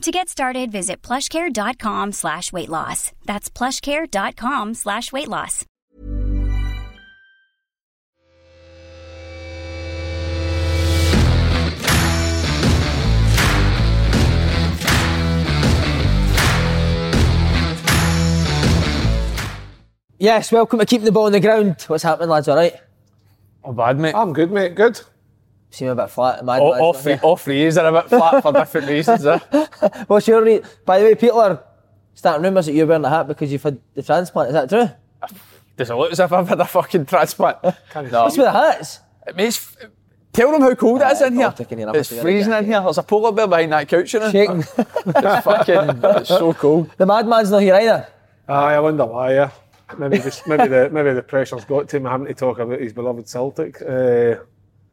To get started, visit plushcare.com slash weight loss. That's plushcare.com slash weight loss. Yes, welcome to keeping the ball on the ground. What's happening, lads? All right? Not bad, mate. I'm good, mate. Good. Seem a bit flat. Mad all, lads, all, don't three, all three is are a bit flat for different reasons. Eh? What's your re- By the way, people are starting rumours that you're wearing a hat because you've had the transplant. Is that true? Does it look as if I've had a fucking transplant? no. What's with the hats? Mate, it's- tell them how cold it is in Uh, here. I'll it It's freezing in here. There's a polar bear behind that couch. You know? Shaking. It's fucking, it's so cold. the madman's not here either. Aye, I wonder why. Yeah. Maybe just, maybe the maybe the pressure's got to him having to talk about his beloved Celtic. Uh,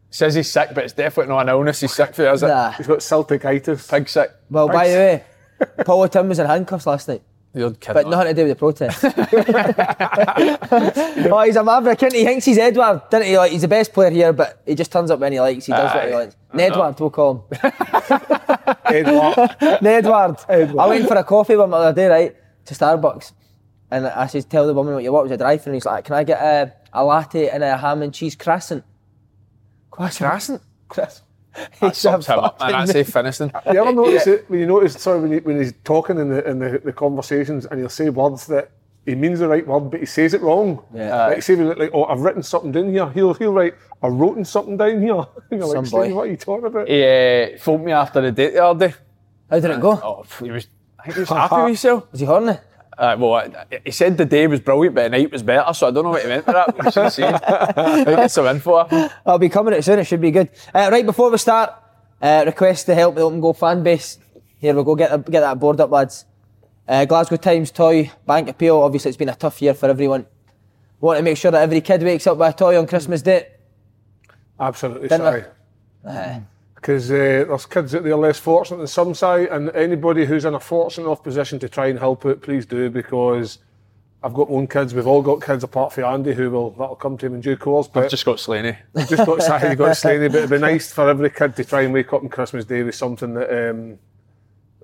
Says he's sick, but it's definitely not an illness he's sick for, is it? Nah. he's got Celticitis. Pig sick. Well, by the way, Paul Tim was in handcuffs last night, You're kidding. but nothing to do with the protest. oh, he's a maverick, isn't he? He thinks he's Edward, didn't he? Like, he's the best player here, but he just turns up when he likes. He does what he Aye. likes. Nedward, we'll call him. Edward. Nedward. Edward. I went for a coffee with him the other day, right, to Starbucks. And I said, tell the woman what you want. It was a drive-thru. And he's like, can I get a, a latte and a ham and cheese croissant? Croissant? Croissant. He's a Sums him up, man. fucking- That's it, finished. him. You ever notice it when you notice sorry when, he, when he's talking in the in the, the conversations and he'll say words that he means the right word but he says it wrong. Yeah. Like say like oh I've written something down here. He'll he'll write I've written something down here. You're like, Some "Stephen, boy. what are you talking about? He uh, phoned me after the date the other day. How did it go? Oh, he was, I think he was happy with himself. Was he horny? Uh, well, I- he said the day was brilliant, but the night was better, so I don't know what he meant by that. We should see. I get some info. I'll be coming out soon. It should be good. Uh, right before we start, uh, request to help the open goal fan base. Here we go. Get the, get that board up, lads. Uh, Glasgow Times toy bank appeal. Obviously, it's been a tough year for everyone. Want to make sure that every kid wakes up with a toy on Christmas Day. Absolutely Didn't sorry. I? Because uh, there's kids out there less fortunate than some side, and anybody who's in a fortunate enough position to try and help out, please do. Because I've got my own kids. We've all got kids apart from Andy, who will that'll come to him in due course. But I've just got Slaney. just got sorry, got Slaney, but it'd be nice for every kid to try and wake up on Christmas Day with something that, um,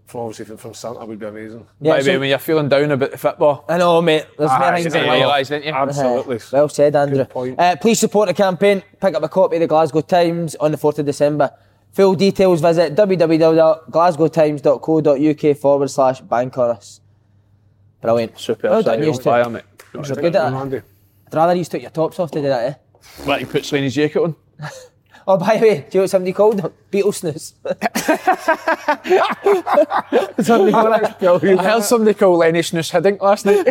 from obviously from, from Santa, would be amazing. Yeah, Maybe so- when you're feeling down about the football. I know, mate. There's Aye, many things you in didn't realise, didn't you? Absolutely. Well said, Andrew. Good point. Uh, please support the campaign. Pick up a copy of the Glasgow Times on the 4th of December. Full details visit www.glasgowtimes.co.uk forward slash bank. Brilliant. Super. Well done, Sorry, you on two. fire, mate. You're good at it. I'd rather you took your tops off to do that, eh? Let you put Slaney's jacket on. Oh, by the way, do you know what somebody called them? Beetle snooze. somebody called it. I heard somebody call Lenny Snooze Hiddink last night.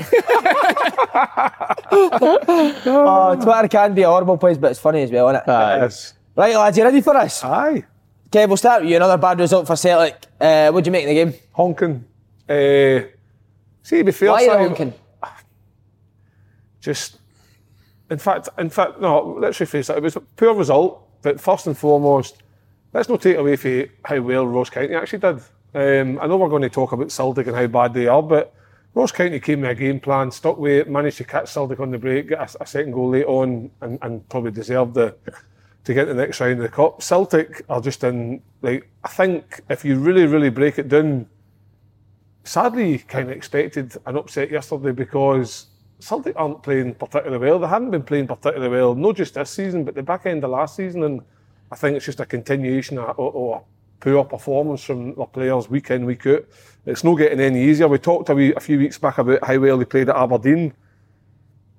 Oh, Twitter can be a horrible place, but it's funny as well, isn't it? Yes. Right, lads, you ready for us? Aye. Kev, we'll start with you. Another bad result for Celtic. Uh, what do you make of the game? Honking. Uh, see, to be fair, Why are you honking? just in fact, in fact, no, let's rephrase that. It was a poor result, but first and foremost, let's not take away from how well Ross County actually did. Um, I know we're going to talk about Celtic and how bad they are, but Ross County came with a game plan, stuck with it, managed to catch Celtic on the break, get a, a second goal late on, and, and probably deserved the to get the next round of the cup. Celtic are just in like I think if you really, really break it down, sadly, kind of expected an upset yesterday because Celtic aren't playing particularly well. They haven't been playing particularly well, not just this season, but the back end of last season. And I think it's just a continuation of, a poor performance from the players week in, week out. It's not getting any easier. We talked a, wee, a few weeks back about how well they played at Aberdeen.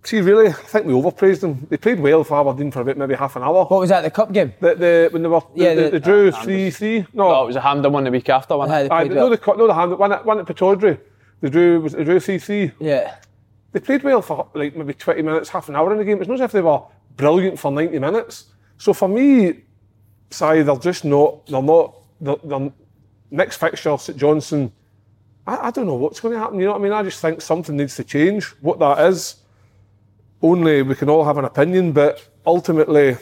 See, really, I think we overpraised them. They played well for Aberdeen for about maybe half an hour. What was that? The cup game? The, the when they were Yeah, yeah, the, the- they drew ah, three three. No, Oh, it was a Hampden one the week after, wasn't Aye, it? they Aye, played no, well. the co- no, the hand one at one at Pittodrie. They drew was they drew three three. Yeah. They played well for like maybe twenty minutes, half an hour in the game. It's not as if they were brilliant for ninety minutes. So for me, sorry, they're just not. They're not. They're, they're next fixture, St Johnstone. I, I don't know what's going to happen. You know what I mean? I just think something needs to change. What that is, only we can all have an opinion, but ultimately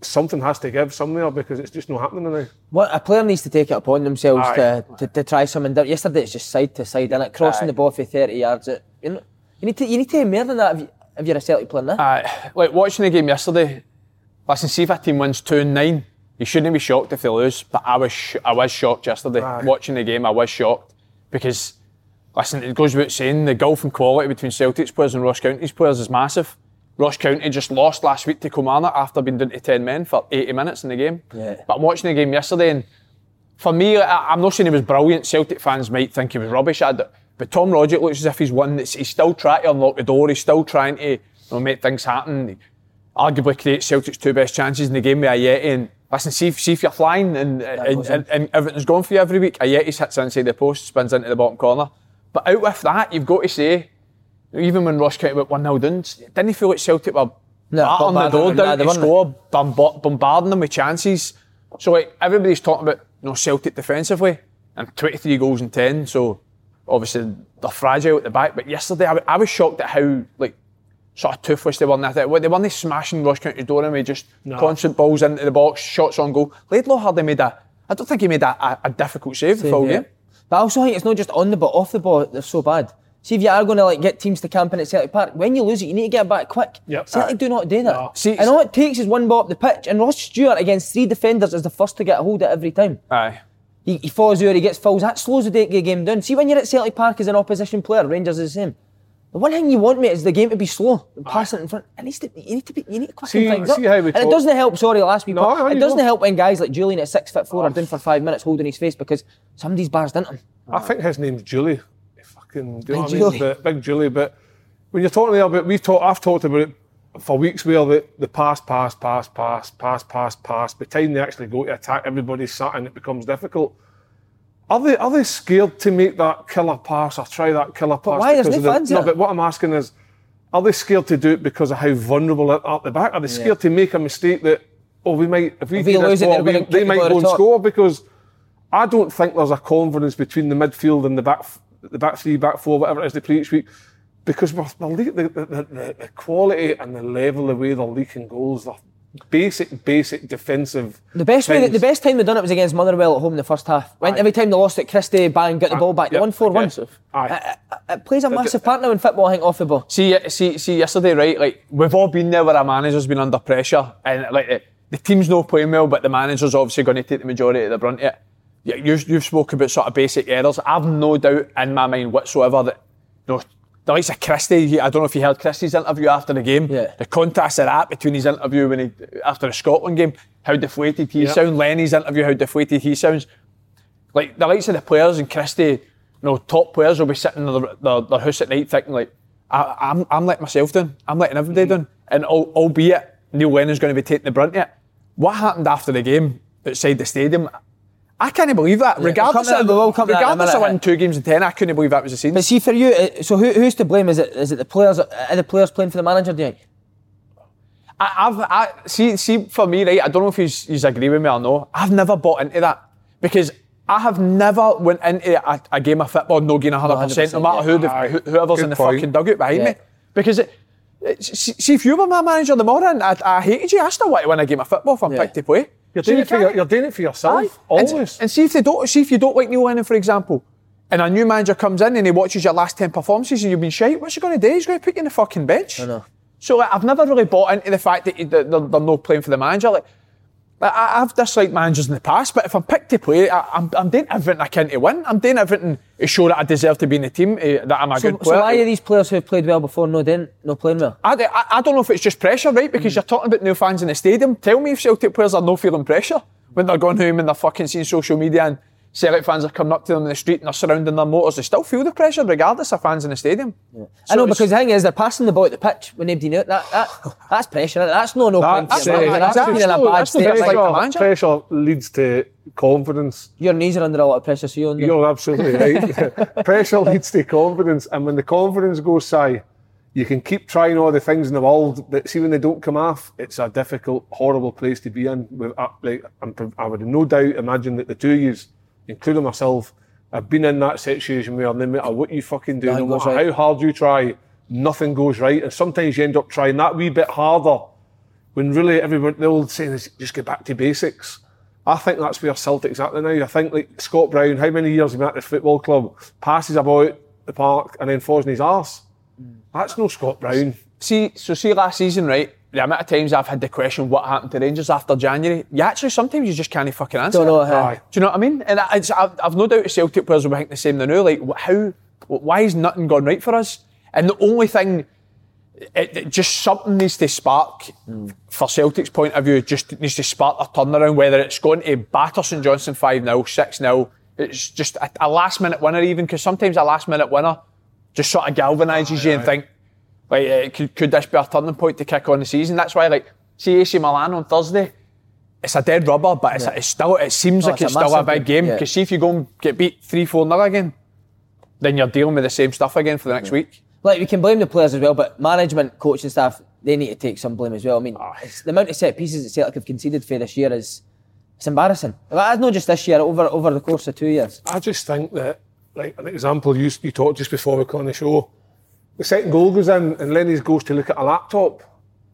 something has to give somewhere because it's just not happening now. What a player needs to take it upon themselves to, to, to try something different. Yesterday it's just side to side, and it crossing Aye. the ball for thirty yards. It, you, know, you need to you need to have more than that if, you, if you're a Celtic player. Now. Aye, like watching the game yesterday. Listen, see if a team wins two and nine, you shouldn't be shocked if they lose. But I was, sh- I was shocked yesterday Aye. watching the game. I was shocked because, listen, it goes without saying the gulf in quality between Celtic's players and Ross County's players is massive. Ross County just lost last week to Kilmarnock after being down to ten men for 80 minutes in the game. Yeah. But I'm watching the game yesterday and for me, I, I'm not saying he was brilliant. Celtic fans might think he was rubbish. I d- but Tom Rogic looks as if he's one that's he's still trying to unlock the door. He's still trying to you know, make things happen. Arguably create Celtic's two best chances in the game with Ajeti. And listen, see if, see if you're flying and, and, and, and everything's gone for you every week. Ajeti's hits inside the post, spins into the bottom corner. But out with that, you've got to say, even when Ross County went 1 0 down, didn't he feel like Celtic were No, battering the bombarding door them, down nah, to score, bomb- bombarding them with chances. So like everybody's talking about you know Celtic defensively and 23 goals in 10. So obviously they're fragile at the back. But yesterday I, I was shocked at how like sort of toothless they were. in that. They weren't smashing Ross County's door in with just constant balls into the box, shots on goal. Laidlaw hardly made a. I don't think he made a, a, a difficult save the full Yeah. game. But I also think it's not just on the ball, off the ball. They're so bad. See if you are going to like get teams to camp in at Celtic Park, when you lose it, you need to get it back quick. Yep. Celtic do not do that. No. See, and all it takes is one ball up the pitch. And Ross Stewart against three defenders is the first to get a hold of it every time. Aye. He, he falls over, he gets fouls. That slows the the game down. See when you're at Celtic Park as an opposition player, Rangers is the same. The one thing you want, mate, is the game to be slow. Pass it in front. It needs to. You need to be. You need to quicken See- things up. see how we and it doesn't help. Sorry, last week. No, it doesn't don't. help when guys like Jullien at six foot four are ah. doing for five minutes holding his face because somebody's barsed into him. I think his name's Julie. Fucking do you know Big what I mean? Julie. But, big Julie. But when you're talking about, we've talked, I've talked about it for weeks where the, the pass, pass, pass, pass, pass, pass, pass. By the time they actually go to attack, everybody's sat and it becomes difficult. Are they are they scared to make that killer pass or try that killer pass? why? There's because no the- fans No, but what I'm asking is, are they scared to do it because of how vulnerable it are at the back? Are they scared to make a mistake that, oh, we might, if we, If do this lose ball, we- they might go and top. score because I don't think there's a confidence between the midfield and the back, the back three, back four, whatever it is they play each week, because we're, we're le- the, the, the, the quality and the level of the way they're leaking goals, they're basic, basic defensive. The best way, things. the best time they done it was against Motherwell at home in the first half. When every time they lost it, Christie bang got the ah, ball back. They yeah, won four one. aggressive. Aye. It, it- it plays a massive part now in football. I think off the ball. See, see, see, yesterday, right? Like we've all been there where our manager's been under pressure, and like the, the team's not playing well, but the manager's obviously going to take the majority of the brunt of it. You, you've, you've spoken about sort of basic errors. I've no doubt in my mind whatsoever that you know, the likes of Christie, I don't know if you heard Christie's interview after the game. Yeah. The contrast of that between his interview when he after the Scotland game, how deflated he Yeah. sounds. Lenny's interview, how deflated he sounds like the likes of the players and Christie, you know, top players will be sitting in their, their, their house at night thinking like, I, I'm, I'm letting myself down. I'm letting everybody mm. down. And al- albeit Neil Lennon's going to be taking the brunt of it. What happened after the game outside the stadium? I can't believe that. regardless we'll of, we'll come to that in a regardless of winning two games in ten, I couldn't believe that was the scene. But see, for you, uh, so who, who's to blame? Is it is it the players? Are the players playing for the manager? Do you think? I, I've I, see see for me right. I don't know if he's, he's agree with me or no. I've never bought into that because I have never went into a, a game of football no getting hundred percent, no 100%, matter who the, who- whoever's Good in the point. fucking dugout behind Yeah. me. Because it, it- see, see if you were my manager tomorrow and I, I hated you, I still want to win a game of football if I'm Yeah. picked to play. You're So doing, you it for your, you're doing it for yourself, Aye. always. And, and see if they don't. See if you don't like Neil Lennon, for example, and a new manager comes in and he watches your last ten performances and you've been shite. What's he going to do? He's going to put you in the fucking bench. I know. So like, I've never really bought into the fact that, you- that they're, they're not playing for the manager. Like, like, I, I've disliked managers in the past, but if I'm picked to play, I, I'm, I'm doing everything I can to win. I'm doing everything to show that I deserve to be in the team, eh, that I'm a So, good so player. why are these players who have played well before no then no playing well? I, I, I don't know if it's just pressure, right? Because you're talking about new fans in the stadium. Tell me if Celtic players are no feeling pressure when they're going home and they're fucking seeing social media and Celtic fans are coming up to them in the street and they're surrounding their motors. They still feel the pressure regardless of fans in the stadium. I know because the thing is they're passing the ball at the pitch when nobody knew it. That, that that's pressure. That's no no point. That's, to it. uh, That's that's being in a no- bad that's state. pressure. Like, like the pressure, manager. pressure leads to confidence. your knees are under a lot of pressure, so you're. You're absolutely right. Pressure leads to confidence, and when the confidence goes high, you can keep trying all the things in the world, but see when they don't come off, it's a difficult, horrible place to be in. With, uh, like, I'm, I would no doubt imagine that the two of you, including myself, I've been in that situation where no matter what you fucking do, no matter right. how hard you try, nothing goes right, and sometimes you end up trying that wee bit harder when really everyone the old saying is just get back to basics. I think that's where Celtic's at now. I think like Scott Brown, how many years he been at the football club, passes about the park and then falls in his arse. Mm. That's no Scott Brown. See, so see last season, right? The amount of times I've had the question, what happened to Rangers after January? You actually sometimes you just can't fucking answer. Don't know, it. huh? Aye. Do you know what I mean? And I, it's, I've, I've no doubt the Celtic players will think the same They know, Like, how, why is nothing gone right for us? And the only thing, it, it just something needs to spark for Celtic's point of view. Just needs to spark a turnaround. Whether it's going to batter St Johnstone five 0 six 0 It's just a, a last minute winner, even because sometimes a last minute winner just sort of galvanises you and think, like, uh, could, could this be a turning point to kick on the season? That's why, like, see AC Milan on Thursday. It's a dead rubber, but it's, it's still. It seems Oh, like it's a it's, still a massive big game, game. yeah. Because see if you go and get beat three four 0 again, then you're dealing with the same stuff again for the next week. Like we can blame the players as well, but management, coaching staff, they need to take some blame as well. I mean, it's, the amount of set pieces that Celtic have conceded for this year is it's embarrassing. Well, That's not just this year, over over the course of two years. I just think that, like an example you, you talked just before we got on the show, the second goal goes in and Lenny's goes to look at a laptop.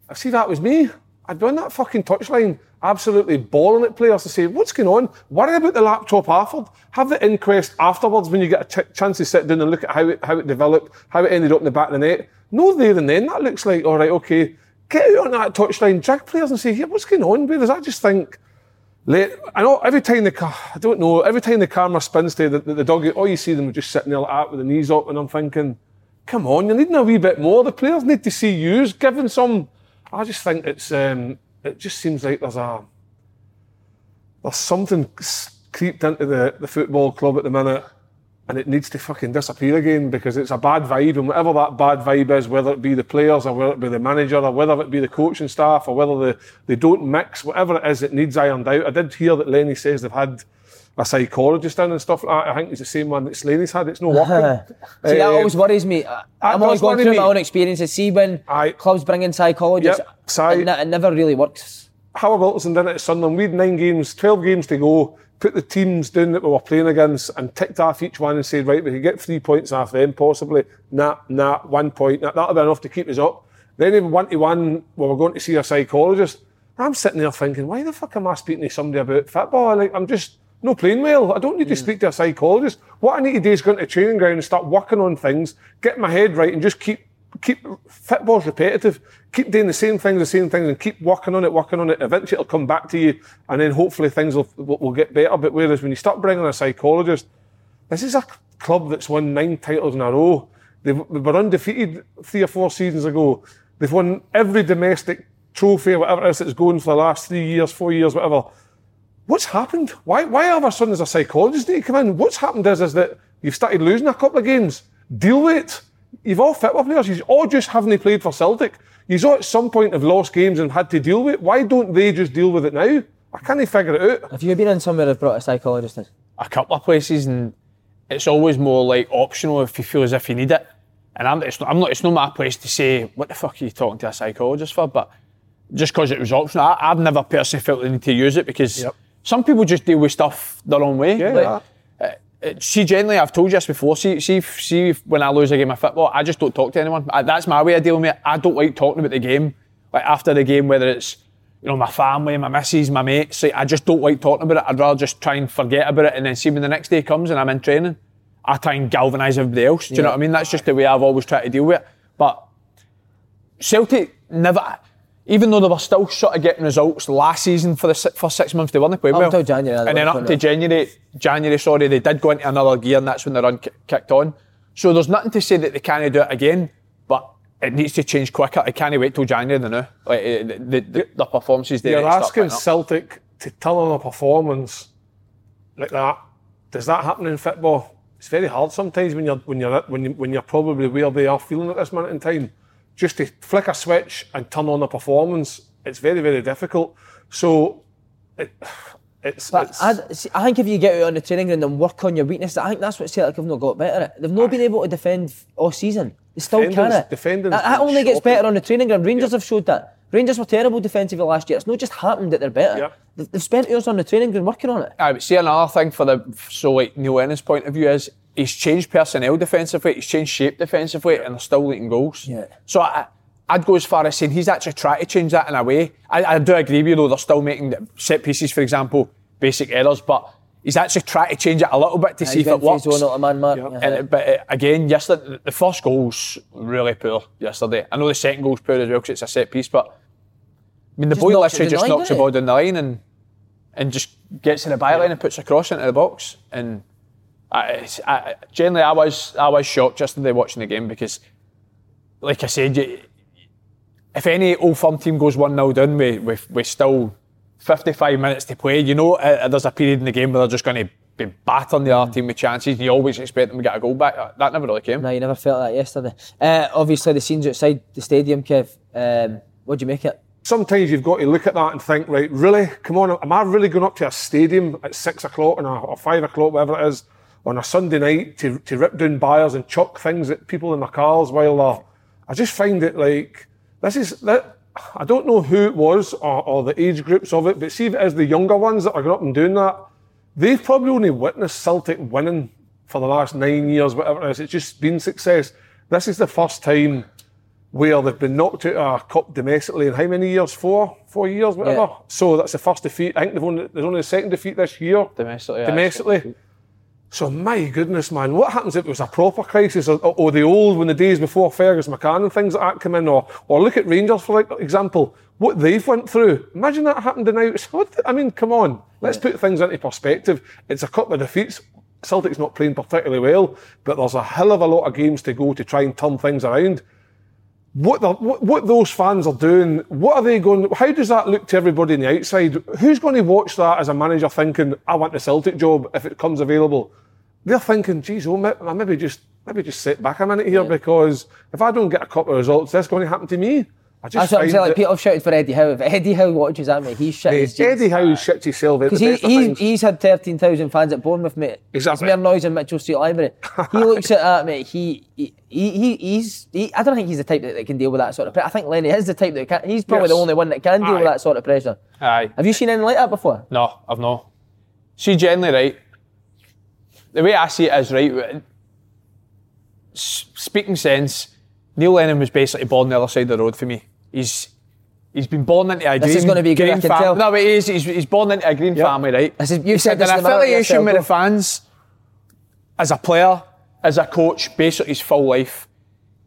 I see that was me. I'd be on that fucking touchline, absolutely bawling at players to say, what's going on? Worry about the laptop afterward. Have the inquest afterwards when you get a ch- chance to sit down and look at how it, how it developed, how it ended up in the back of the net. No there and then. That looks like, all right, okay. Get out on that touchline, drag players and say, yeah, what's going on? Whereas I just think, Late, I know every time the car, I don't know, every time the camera spins to the, the, the dog, all you see them just sitting there like that with the knees up, and I'm thinking, come on, you're needing a wee bit more. The players need to see yous giving some. I just think it's, um, it just seems like there's a, there's something creeped into the, the football club at the minute, and it needs to fucking disappear again because it's a bad vibe, and whatever that bad vibe is, whether it be the players or whether it be the manager or whether it be the coaching staff or whether they, they don't mix, whatever it is, it needs ironed out. I did hear that Lenny says they've had a psychologist in and stuff like that. I think it's the same one that Slaney's had. It's not working. See, that Uh, always worries me. I- I'm always going through me. my own experiences. See, when Aye. clubs bring in psychologists, Yep, psy- it, it never really works. Howard Wilson did it at Sunderland. We had nine games, 12 games to go, put the teams down that we were playing against and ticked off each one and said, right, we could get three points off them possibly. Nah, nah, one point. Nah, that'll be enough to keep us up. Then in one to one, we were going to see a psychologist. I'm sitting there thinking, why the fuck am I speaking to somebody about football? Like, I'm just no playing well. I don't need to hmm. speak to a psychologist. What I need to do is go into training ground and start working on things, get my head right, and just keep keep football's repetitive. Keep doing the same things, the same things, and keep working on it, working on it. Eventually, it'll come back to you, and then hopefully things will will, get better. But whereas when you start bringing a psychologist, this is a club that's won nine titles in a row. They, they were undefeated three or four seasons ago. They've won every domestic trophy whatever it is that's going for the last three years, four years, whatever. What's happened? Why, why all of a sudden does a psychologist need to come in? What's happened is, is that you've started losing a couple of games. Deal with it. You've all football players. You've all just haven't played for Celtic. You've all at some point have lost games and had to deal with it. Why don't they just deal with it now? I can't even figure it out. Have you been in somewhere that brought a psychologist in? a couple of places, and it's always more like optional if you feel as if you need it. And I'm, it's not, I'm not, it's not my place to say what the fuck are you talking to a psychologist for, but just because it was optional, I, I've never personally felt the need to use it because Yep. Some people just deal with stuff their own way. Yeah, Like, yeah. uh, see, generally, I've told you this before. See, see, see, when I lose a game of football, I just don't talk to anyone. I, that's my way of dealing with it. I don't like talking about the game. Like after the game, whether it's you know my family, my missus, my mates, like, I just don't like talking about it. I'd rather just try and forget about it, and then see when the next day comes and I'm in training, I try and galvanise everybody else. Do you know what I mean? That's just the way I've always tried to deal with it. But Celtic never. Even though they were still sort of getting results last season for the si- first six months, they weren't playing Up well. until January, and then weren't up to well. January, January, sorry, they did go into another gear, and that's when the run ki- kicked on. So there's nothing to say that they can't do it again, but it needs to change quicker. It can't wait till January, they know. Like eh, the, the, the, the performances there. You're asking. Celtic to turn on a performance like that does that happen in football? It's very hard sometimes when you're when you're when you when you're probably where they are feeling at this moment in time. Just to flick a switch and turn on a performance, it's very very difficult. So, it, it's, it's I, see, I think if you get out on the training ground and work on your weaknesses, I think that's what Celtic have not got better at. They've not been able to defend all season. They still Defending's- can't. defending's That, that been only gets better on the training ground. Rangers have showed that. Rangers were terrible defensively last year. It's not just happened that they're better. Yeah. They've, they've spent years on the training ground working on it. I would see another thing for the so like Neil Lennon's point of view is he's changed personnel defensively, he's changed shape defensively, and they're still leaking goals. Yeah. So I, I'd go as far as saying he's actually tried to change that in a way. I, I do agree with you though, they're still making set pieces, for example, basic errors, but he's actually tried to change it a little bit to see if it works. one out of man mark. Yeah. And, but uh, again, yesterday, the- the first goal's really poor yesterday. I know the second goal's poor as well because it's a set piece, but I mean, the Just boy literally just line, knocks the ball down the line and and just gets in the byline and puts a cross into the box. And I, I, generally, I was I was shocked yesterday watching the game because, like I said, you, if any Old Firm team goes one 0 down with, with with still 55 minutes to play, you know uh, there's a period in the game where they're just going to be battering the other team with chances. And you always expect them to get a goal back. That never really came. No, you never felt that yesterday. Uh, obviously, the scenes outside the stadium, Kev. Um, what do you make it? sometimes you've got to look at that and think, right, really? Come on, am I really going up to a stadium at six o'clock and or five o'clock, whatever it is, on a Sunday night to, to rip down bars and chuck things at people in their cars while they're. I just find it like this is that. I don't know who it was or, or the age groups of it, but see if it is the younger ones that are going up and doing that. They've probably only witnessed Celtic winning for the last nine years, whatever it is. It's just been success. This is the first time where they've been knocked out of a cup domestically in how many years? Four, four years, whatever. Yeah. So that's the first defeat. I think they've only there's only the second defeat this year. Domestically, yeah, Domestically. So my goodness, man, what happens if it was a proper crisis, or, or, the old when the days before Fergus McCann and things like that come in, or or look at Rangers for like example, what they've went through. Imagine that happened. What I mean, come on, let's put things into perspective. It's a couple of defeats. Celtic's not playing particularly well, but there's a hell of a lot of games to go to try and turn things around what, the, what what those fans are doing, what are they going? How does that look to everybody on the outside? Who's going to watch that as a manager, thinking, "I want the Celtic job if it comes available"? They're thinking, "Geez, oh, maybe just maybe just sit back a minute here because if I don't get a couple of results, that's going to happen to me." I just That's what I'm saying. Like that- Peter shouted for Eddie Howe. If Eddie Howe watches that, mate, he's shit. Mate. Eddie Howe shit himself Because he, he's, he's had 13,000 fans at Bournemouth, mate. Exactly. It's mere noise in Mitchell Street Library. he looks at that, mate. He, he, he, he's, he, I don't think he's the type that, that can deal with that sort of pressure. I think Lenny is the type that can. He's probably Yes. the only one that can deal with that sort of pressure. Aye. Have you seen anything like that before? No, I've not. See, generally, right, the way I see it is, right, speaking sense, Neil Lennon was basically born the other side of the road for me. He's he's been born into a This green, is gonna be good, green family. No, but he he's, he's born into a green family, right? This is- you He's said an in the minute affiliation with the fans as a player, as a coach, basically his full life.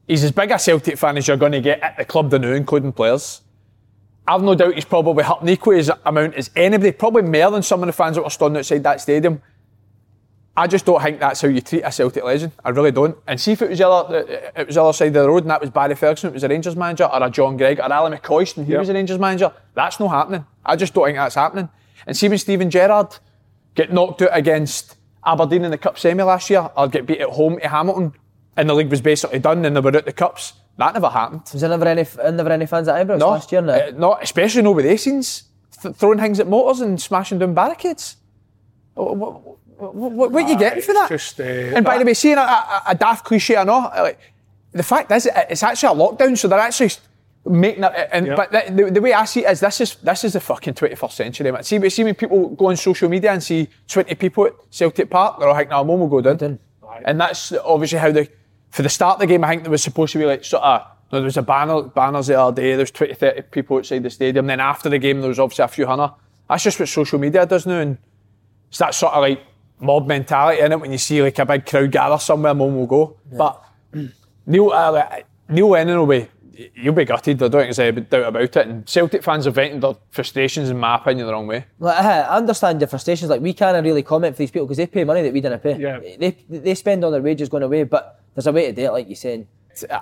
He's as big a Celtic fan as you're going to get at the club, the new, including players. I've no doubt he's probably hurt equally as amount as anybody, probably more than some of the fans that were standing outside that stadium. I just don't think that's how you treat a Celtic legend. I really don't. And see if it was the other, it was the other side of the road and that was Barry Ferguson, it was a Rangers manager, or a John Greig, or Alan McCoist, and he Yep. was a Rangers manager. That's not happening. I just don't think that's happening. And see when Steven Gerrard get knocked out against Aberdeen in the Cup semi last year, or get beat at home to Hamilton, and the league was basically done, and they were out the Cups. That never happened. Was there never any, never any fans at Ibrox No, last year? No. uh, not especially no with scenes, th- throwing things at motors and smashing down barricades. What, what, what, what you getting for that? just, uh, and by that- the way, seeing a, a, a daft cliche or not, like, the fact is, it's actually a lockdown, so they're actually making it. And Yep. but the, the, the way I see it is, this is this is the fucking 21st century. Man. See, see when people go on social media and see 20 people at Celtic Park, they're all like, "No, one will go down." Done. And that's obviously how the for the start of the game, I think there was supposed to be like sort of no, there was a banner banners the other day. There was 20, 30 people outside the stadium. Then after the game, there was obviously a few hundred. That's just what social media does now, and it's that sort of like mob mentality in it. When you see like a big crowd gather somewhere, one will go. But Neil uh, like, Neil Lennon will be. You'll be gutted. I don't think there's any doubt about it. And Celtic fans have vented their frustrations, in my opinion, the wrong way. Like, I I understand your frustrations. Like we can't really comment for these people because they pay money that we didn't pay. Yeah. They they spend all their wages going away, but there's a way to do it, like you said.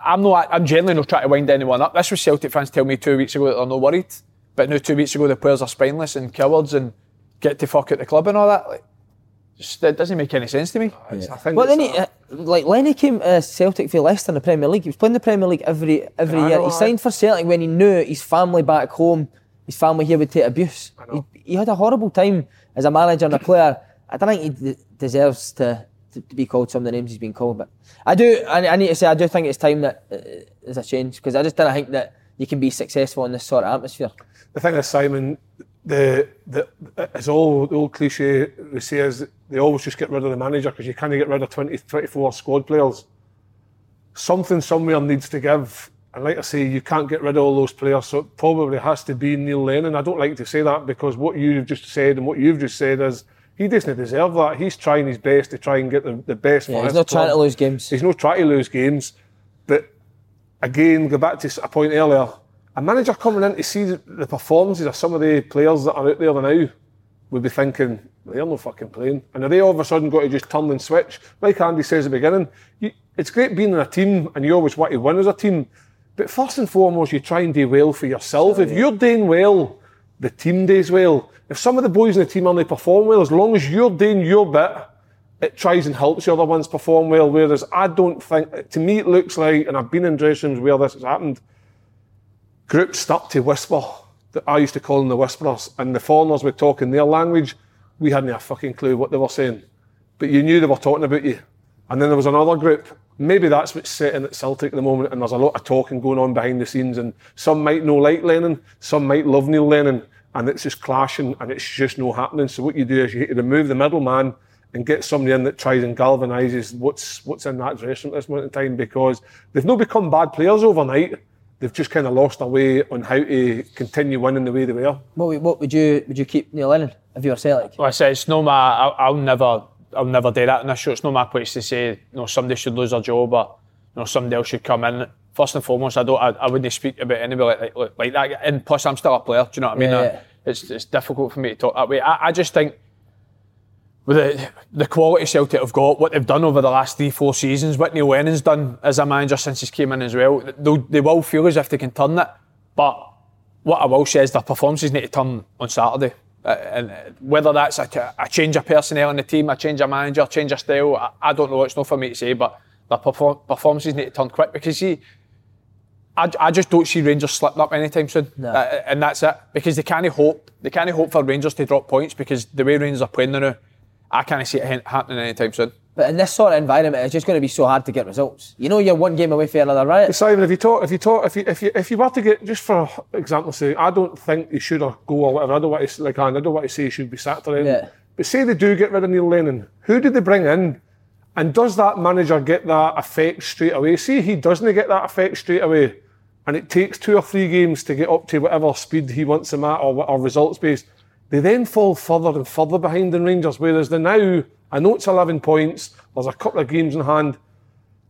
I'm not. I'm generally not trying to wind anyone up. This was Celtic fans tell me two weeks ago that they're not worried, but now two weeks ago the players are spineless and cowards and get to fuck at the club and all that. Like, Just, that doesn't make any sense to me. I think But then he, uh, like Lenny came to Celtic for Leicester in the Premier League. He was playing the Premier League every every I year. He signed for Celtic when he knew his family back home, his family here would take abuse. He, he had a horrible time as a manager and a player. I don't think he d- deserves to, to, to be called some of the names he's been called. But I do. I, I need to say I do think it's time that uh, there's a change because I just don't think that you can be successful in this sort of atmosphere. the thing is, Simon, the the it's all the old cliche say is they always just get rid of the manager because you can't get rid of 20, 24 squad players. Something somewhere needs to give. And like I say, you can't get rid of all those players, so it probably has to be Neil Lennon. I don't like to say that because what you've just said and what you've just said is he doesn't deserve that. He's trying his best to try and get the, the best Yeah, he's not trying to lose games. He's not trying to lose games. But again, go back to a point earlier. A manager coming in to see the- performances of some of the players that are out there now would be thinking, they're no fucking playing. And are they all of a sudden got to just turn and switch? Like Andy says at the beginning, you, it's great being in a team and you always want to win as a team. But first and foremost, you try and do well for yourself. if you're doing well, the team does well. If some of the boys in the team only perform well, as long as you're doing your bit, it tries and helps the other ones perform well. Whereas I don't think, to me, it looks like, and I've been in dressing rooms where this has happened, groups start to whisper. That I used to call them the whisperers, and the foreigners would talk in their language. We hadn't a fucking clue what they were saying, but you knew they were talking about you. And then there was another group. Maybe that's what's sitting at Celtic at the moment, and there's a lot of talking going on behind the scenes. And some might know like Lennon, some might love Neil Lennon, and it's just clashing, and it's just no happening. So what you do is you remove the middleman and get somebody in that tries and galvanises what's what's in that dressing room at this moment in time because they've not become bad players overnight. They've just kind of lost their way on how to continue winning the way they were. What, would- what would you would you keep Neil Lennon if you were Celtic? Like I said, it's no my. I'll, I'll never, I'll never do that in this show. It's not my place to say, you know, somebody should lose their job or, you know, somebody else should come in. First and foremost, I don't, I, I wouldn't speak about anybody like, like, like that. And plus, I'm still a player. Do you know what I mean? Yeah, I- it's, it's difficult for me to talk that way. I, I just think with the, the quality Celtic have got, what they've done over the last three, four seasons, what Neil Lennon's done as a manager since he's came in as well, they will feel as if they can turn it. But what I will say is their performances need to turn on Saturday. Uh, and whether that's a, a change of personnel in the team, a change of manager, a change of style, I, I don't know. It's not for me to say, but their perform- performances need to turn quick because see, I, I just don't see Rangers slipping up anytime soon, No. Uh, and that's it. Because they can't hope, they can't hope for Rangers to drop points because the way Rangers are playing now, I can't see it happening anytime soon. But in this sort of environment, it's just going to be so hard to get results. You know, you're one game away from another, right? Simon, if you talk, if you talk, if you if you if you were to get just for example, say I don't think you should have go or whatever. I don't want to like I don't want to say he should be sacked or anything. Yeah. But say they do get rid of Neil Lennon, who did they bring in? And does that manager get that effect straight away? See, he doesn't get that effect straight away, and it takes two or three games to get up to whatever speed he wants them at or, or results based. They then fall further and further behind in Rangers, whereas they now, I know it's 11 points, there's a couple of games in hand,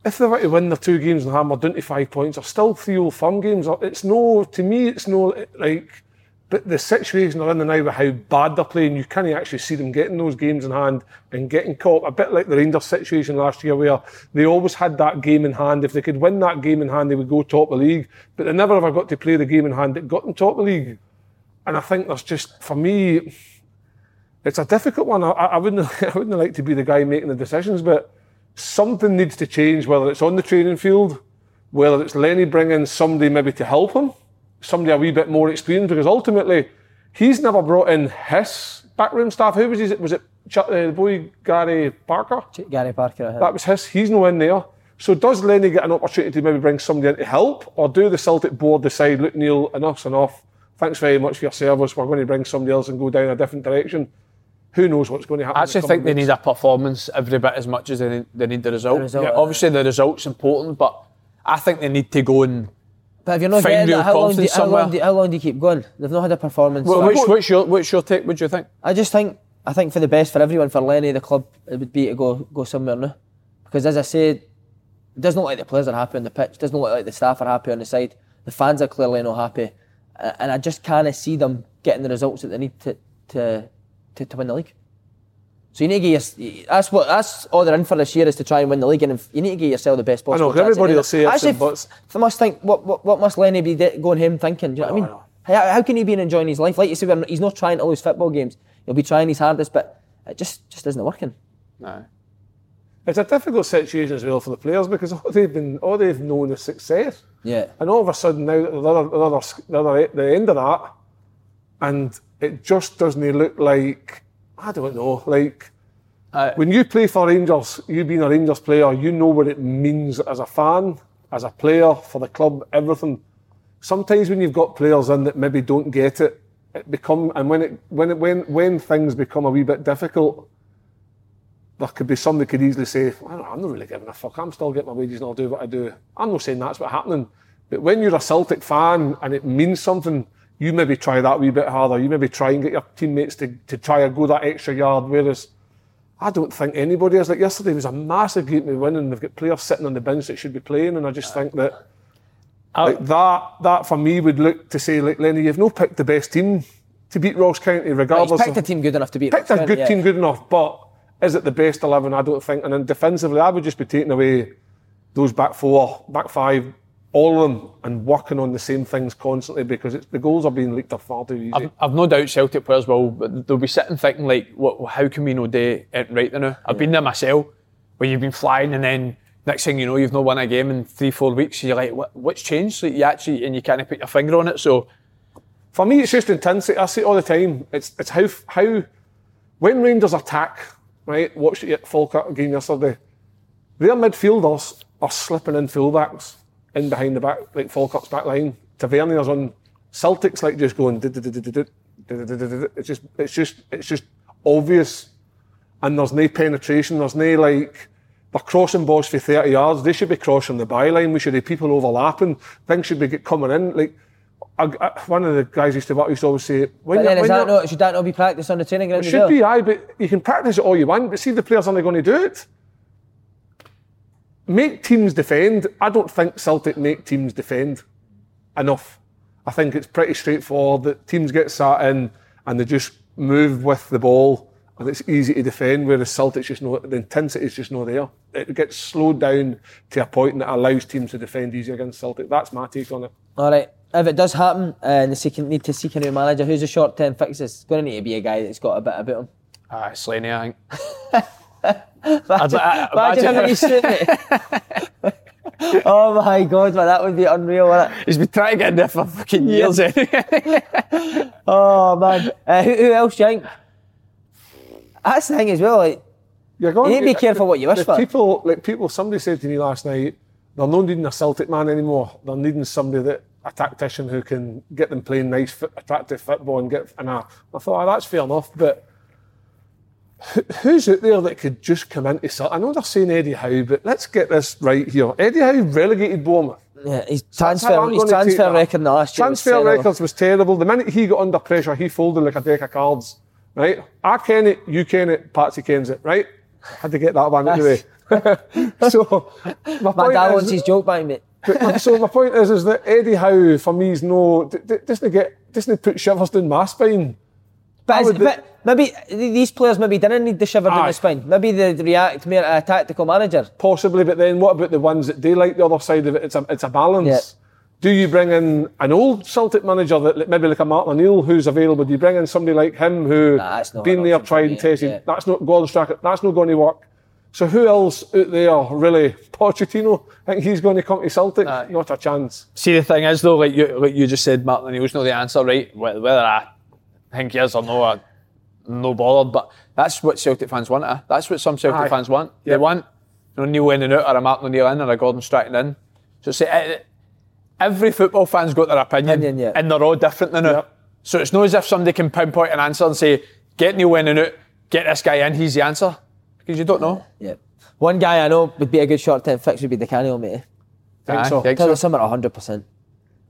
if they were to win their two games and hammer down to five points, are still three old firm games. It's no, to me, it's no like, but the situation they're in the now with how bad they're playing, you can't actually see them getting those games in hand and getting caught. A bit like the Rangers situation last year, where they always had that game in hand. If they could win that game in hand, they would go top of the league. But they never ever got to play the game in hand that got them top of the league. And I think there's just, for me, it's a difficult one. I, I wouldn't, I wouldn't like to be the guy making the decisions, but something needs to change. Whether it's on the training field, whether it's Lenny bringing somebody maybe to help him, somebody a wee bit more experienced, because ultimately he's never brought in his backroom staff. Who was his? Was it Ch- uh, the boy Gary Parker? Gary Parker. That was his. He's no in there. So does Lenny get an opportunity to maybe bring somebody in to help, or do the Celtic board decide, look, Neil, enough's enough. Thanks very much for your service. We're going to bring somebody else and go down a different direction. Who knows what's going to happen? I in the actually coming think they weeks. need a performance every bit as much as they need, they need the result. The result, Yeah, yeah. obviously, the result's important, but I think they need to go and. But if you're not Find getting real that, how long, do you, confidence how, long somewhere. do how long do you keep going? They've not had a performance. Well, So which, what's your what's your take? What do you think? I just think I think for the best for everyone, for Lenny, the club, it would be to go go somewhere now. Because as I said, it doesn't look like the players are happy on the pitch. It doesn't look like the staff are happy on the side. The fans are clearly not happy, A- and I just can't see them getting the results that they need to to to, to win the league. So you need to get your, that's what that's all they're in for this year is to try and win the league, and if you need to get yourself the best possible. I know, chance everybody will it. say Actually, buts. they must think what, what what must Lenny be de- going home thinking? Do you know what I mean? How, how can he be enjoying his life? Like you said, he's not trying to lose football games. He'll be trying his hardest, but it just just isn't working. Aye. It's a difficult situation as well for the players because all they've been, all they've known is success. Yeah. And all of a sudden now the other, the other, the other, the end of that, and it just doesn't look like I don't know, like Aye. when you play for Rangers, you being a Rangers player, you know what it means as a fan, as a player for the club, everything. Sometimes when you've got players in that maybe don't get it, it become and when it when it when when things become a wee bit difficult, there could be somebody could easily say, I'm not really giving a fuck. I'm still getting my wages and I'll do what I do. I'm not saying that's what's happening. But when you're a Celtic fan and it means something, you maybe try that wee bit harder. You maybe try and get your teammates to, to try and go that extra yard. Whereas I don't think anybody is. Like yesterday was a massive game to win and they've got players sitting on the bench that should be playing. And I just think that uh, like that that for me would look to say, like Lenny, you've no picked the best team to beat Ross County, He's regardless picked of a team good enough to beat picked a good County, team good enough, but is it the best 11? I don't think. And then defensively, I would just be taking away those back four, back five, all of them, and working on the same things constantly because it's, the goals are being leaked are far too easy. I've, I've no doubt Celtic players will, but they'll be sitting thinking like, what, how can we no do it right now? I've been there myself, where you've been flying and then next thing you know, you've not won a game in three, four weeks. You're like, what, what's changed? Like you actually, and you kind of put your finger on it. So For me, it's just intensity. I see it all the time. It's it's how how when Rangers attack, right? Watched it at Falkirk again yesterday. Their midfielders are slipping in fullbacks in behind the back, like Falkirk's back line. Tavernier's on. Celtic's like just going. It's just it's just it's just obvious, and there's no penetration. There's no like. They're crossing balls for 30 yards. They should be crossing the byline. We should have people overlapping. Things should be coming in. Like I, I, one of the guys used to work used to always say, when But then is that not, should that not be practiced on the training ground it should be, aye, but you can practice it all you want, but see the players aren't going to do it. Make teams defend. I don't think Celtic make teams defend enough. I think it's pretty straightforward that teams get sat in and they just move with the ball and it's easy to defend, whereas Celtic's just no, the intensity is just not there. It gets slowed down to a point that allows teams to defend easy against Celtic. That's my take on it. All right. If it does happen uh, and they need to seek a new manager, who's the short term fixes? It's going to need to be a guy that's got a bit about him. Ah, Slaney, I think. Imagine, I- imagine imagine- him in his suit, mate. oh my god, man, that would be unreal, wouldn't it? He's been trying to get in there for fucking years anyway. Oh man. Uh, who, who else do you think? That's the thing as well, like, You're going You need to be careful what you wish for. People, like people, somebody said to me last night, they're not needing a Celtic man anymore. They're needing somebody that a tactician who can get them playing nice, attractive football and get. And I, I thought, oh, that's fair enough, but who's out there that could just come into Celtic? I know they're saying Eddie Howe, but let's get this right here. Eddie Howe relegated Bournemouth. yeah, his That's transfer, his transfer record last year. was Transfer terrible. records was terrible. The minute he got under pressure, he folded like a deck of cards. Right? I ken it, you ken it, Patsy kens it. Right? Had to get that one anyway. so my My dad is- wants his joke back, mate. But- uh, so my point is, is that Eddie Howe for me is no doesn't get doesn't put shivers down my spine. But, is, but maybe these players maybe didn't need the shiver down the spine. Maybe they react more to a tactical manager. Possibly, but then what about the ones that do like the other side of it? It's a it's a balance. Yeah. Do you bring in an old Celtic manager that maybe like a Martin O'Neill who's available? Do you bring in somebody like him who Nah, been there, tried and tested? yeah. That's not Gordon Strachan. That's not going to work. So who else out there really? Pochettino? I think he's going to come to Celtic? Not a chance. See, the thing is, though, like you, like you just said, Martin O'Neill's not the answer, right? Wh- Whether I think he is or no, I'm no bothered. But that's what Celtic fans want. Eh? That's what some Celtic Aye. fans want. They want you know, Neil in and out, or a Martin O'Neill in, or a Gordon Strachan in. So say eh, every football fan's got their opinion, Opinion, yeah. and they're all different than Yep. So it's not as if somebody can pinpoint an answer and say, "Get Neil in and out, get this guy in, he's the answer," because you don't know. Yeah. One guy I know would be a good short term fix would be Di Canio, mate. Think Aye, so. think Tell so. the summer hundred percent.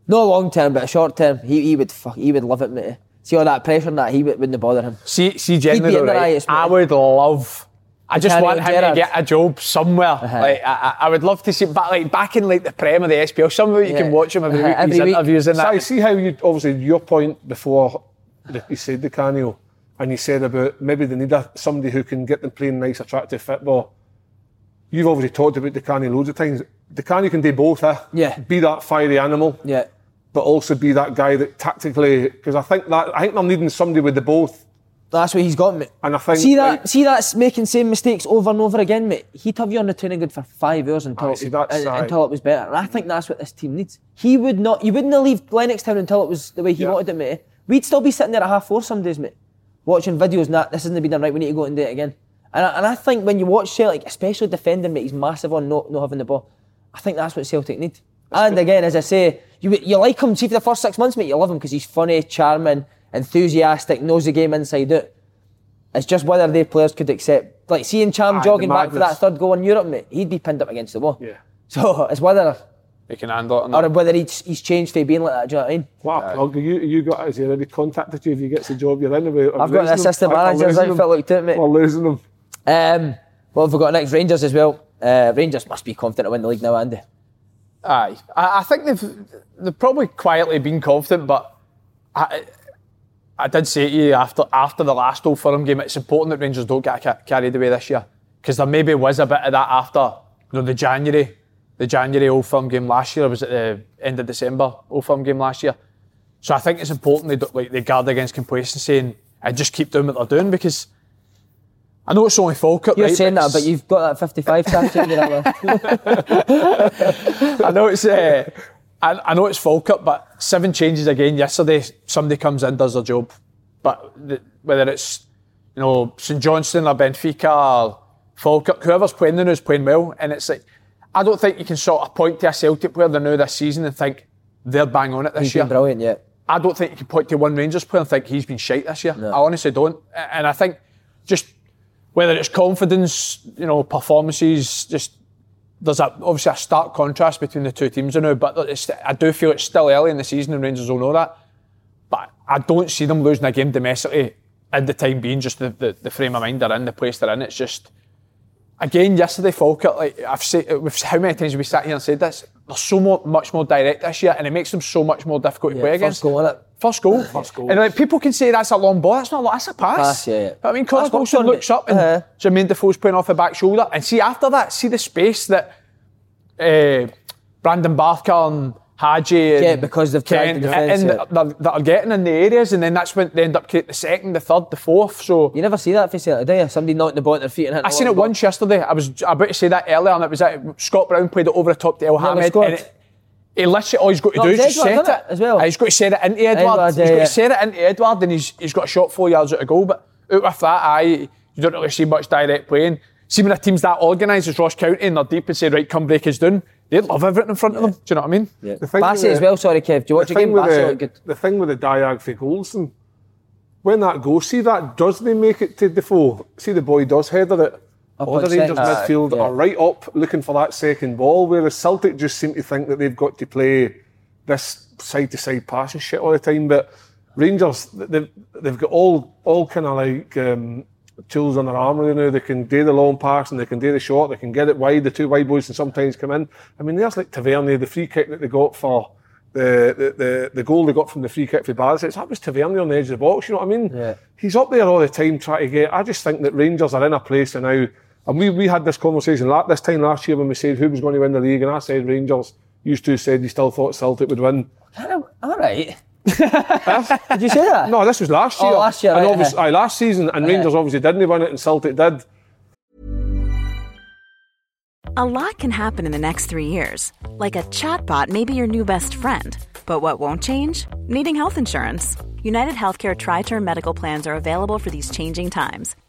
No long term, but a short term, he, he would fuck, he would love it, mate. See all that pressure and that he would, wouldn't bother him. See, see, be generally, though, right, riots, I would love. I just Canny want and him Gerrard. to get a job somewhere. Uh-huh. Like I, I- I would love to see, but like back in like the Prem or the SPL, somewhere you Yeah. can watch him every Uh-huh, week. every These week. interviews and So I see how you obviously your point before that you said Di Canio, and you said about maybe they need a, somebody who can get them playing nice, attractive football. You've obviously talked about Di Canio loads of times. Di Canio can do both, eh? Yeah. Be that fiery animal, Yeah. but also be that guy that tactically, because I think that I think they're needing somebody with the both That's what he's got, mate. And I think, see that, like- see that's making same mistakes over and over again, mate. He'd have you on the training good for five hours until Aye, it, was, uh, until it was better. And I think that's what this team needs. He would not, you wouldn't have left Lennoxtown until it was the way he Yeah. wanted it, mate. We'd still be sitting there at half four some days, mate, watching videos. and that this isn't been done right. We need to go and do it again. And I, and I think when you watch Celtic, especially defending, mate, he's massive on not, not having the ball. I think that's what Celtic need. And again, as I say, you you like him. See for the first six months, mate, you love him because he's funny, charming, enthusiastic, knows the game inside out. It's just whether they players could accept. Like seeing Cham Aye, jogging back for that third goal in Europe, mate, he'd be pinned up against the wall. Yeah. So it's whether He can handle it. and or whether he's, he's changed for being like that. Do you know what I mean? What a plug. You, you got, has he already contacted you if he gets the job you're in? About, I've got an assistant manager, as I felt like to it, mate. We're losing them. Um, what have we got next? Rangers as well. Uh, Rangers must be confident to win the league now, Andy. Aye, I, I think they've they've probably quietly been confident, but I, I did say to you after after the last Old Firm game, it's important that Rangers don't get carried away this year because there maybe was a bit of that after you know the January the January Old Firm game last year. Or was at the end of December Old Firm game last year. So I think it's important they don't, like they guard against complacency and, and just keep doing what they're doing because. I know it's only Falkirk, You're right, saying that, but you've got that 55 chance. haven't you, that way? I know it's uh, I, I know it's Falkirk, but seven changes again yesterday. Somebody comes in, does their job. But the, whether it's you know St Johnstone or Benfica or Falkirk, whoever's playing there is playing well, and it's like I don't think you can sort of point to a Celtic player they know this season and think they're bang on it this He's year. been brilliant, yeah. I don't think you can point to one Rangers player and think he's been shite this year. I honestly don't. And I think just whether it's confidence, you know, performances, just there's a, obviously a stark contrast between the two teams now. But it's, I do feel it's still early in the season and Rangers will know that. But I don't see them losing a game domestically at the time being, just the, the, the frame of mind they're in, the place they're in. It's just again, yesterday, Falkirk, like I've said, we've, how many times have we sat here and said this? They're so more, much more direct this year, and it makes them so much more difficult to Yeah, play first against. goal, innit? First goal. First goal. And like people can say that's a long ball. That's not. a lot, That's a pass. Pass, yeah, yeah. But I mean, what Wilson looks it. up and Uh-huh. Jermaine Defoe's playing off the back shoulder, and see after that, see the space that uh, Brandon Barker and Hadji and Yeah, because they've dragged the defence, and they're, that are getting in the areas, and then that's when they end up creating the second, the third, the fourth. So You never see that Celtic, do you? Somebody knocking the ball at their feet and hitting I seen it ball. once yesterday. I was about to say that earlier, and it was that Scott Brown played it over the top to El Never Hamed. scored. And it, he literally all he's got to No, do is Edouard, set it. it, as well? Aye, he's got to set it into Edouard. Edouard, he's yeah, got yeah. to set it into Edouard, and he's he's got a shot four yards out of goal. But out with that, aye, you don't really see much direct playing. See when a team's that organised as Ross County and they're deep and say, right, come break us down, they love everything in front of them. Do you know what I mean? Yeah. The thing Bassey with as well, sorry, Kev. Do you watch the the game? thing with Bassey the, looked good. the thing with the diag for Goldson, when that goes, see that does they make it to Defoe. See the boy does header it. Up All the Rangers centre. midfield Yeah. are right up looking for that second ball, whereas Celtic just seem to think that they've got to play this side to side passing shit all the time. But Rangers, they've, they've got all all kind of like um, tools on their armour know They can do the long pass and they can do the short. They can get it wide. The two wide boys can sometimes come in. I mean, there's like Tavernier, the free kick that they got for the the, the, the goal they got from the free kick for Barisic. That was Tavernier on the edge of the box. You know what I mean? Yeah. He's up there all the time trying to get. I just think that Rangers are in a place now. And we, we had this conversation la- this time last year when we said who was going to win the league, and I said Rangers. You two said you still thought Celtic would win. All right. Did you say that? No, this was last year. Oh, year. last year, And right, obviously, aye. aye, last season, and Rangers obviously didn't win it, and Celtic did. A lot can happen in the next three years. Like a chatbot may be your new best friend. But what won't change? Needing health insurance. United Healthcare Tri Term Medical Plans are available for these changing times.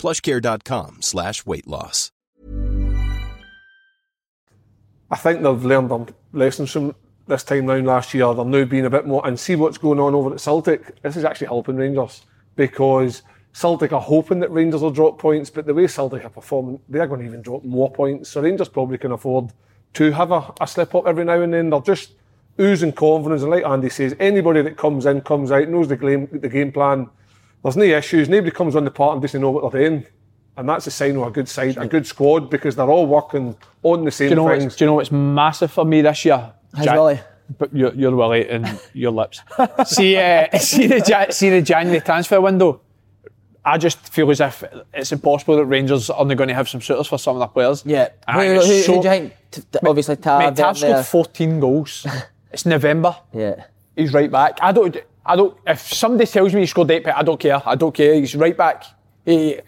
plushcare.com slash weight loss. I think they've learned their lessons from this time round last year. They're now being a bit more and see what's going on over at Celtic. This is actually helping Rangers because Celtic are hoping that Rangers will drop points, but the way Celtic are performing, they're going to even drop more points. So Rangers probably can afford to have a, a slip up every now and then. They're just oozing confidence, and like Andy says, anybody that comes in, comes out, knows the game, the game plan. There's no issues. Nobody comes on the part and doesn't know what they're doing. And that's a sign of a good side, a good squad, because they're all working on the same Do you know things. what's, do you know what's massive for me this year? How's Ja- Willie? But you're, you're Willie and your lips. see, uh, see, the, see the January transfer window. I just feel as if it's impossible that Rangers are only going to have some suitors for some of their players. Yeah. And Who, who, think who, do you think? T- t- obviously, Tav. Mate, Tav there. scored 14 goals. it's November. Yeah. He's right back. I don't. I don't. If somebody tells me he scored eight, I don't care. I don't care. He's right back. He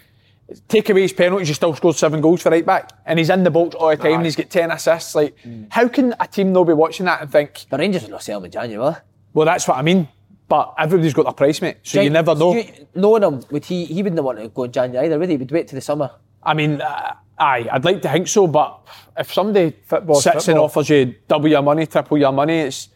take away his penalties, he still scored seven goals for right back, and he's in the box all the time. And he's got ten assists. Like, how can a team not be watching that and think? The Rangers will not sell him in January? Well, that's what I mean. But everybody's got their price, mate. So you never know. you- knowing him, would he? He wouldn't want to go in January either, would he? He'd wait to the summer. I mean, uh, aye, I'd like to think so, but if somebody Football's sits and football. offers you double your money, triple your money, it's,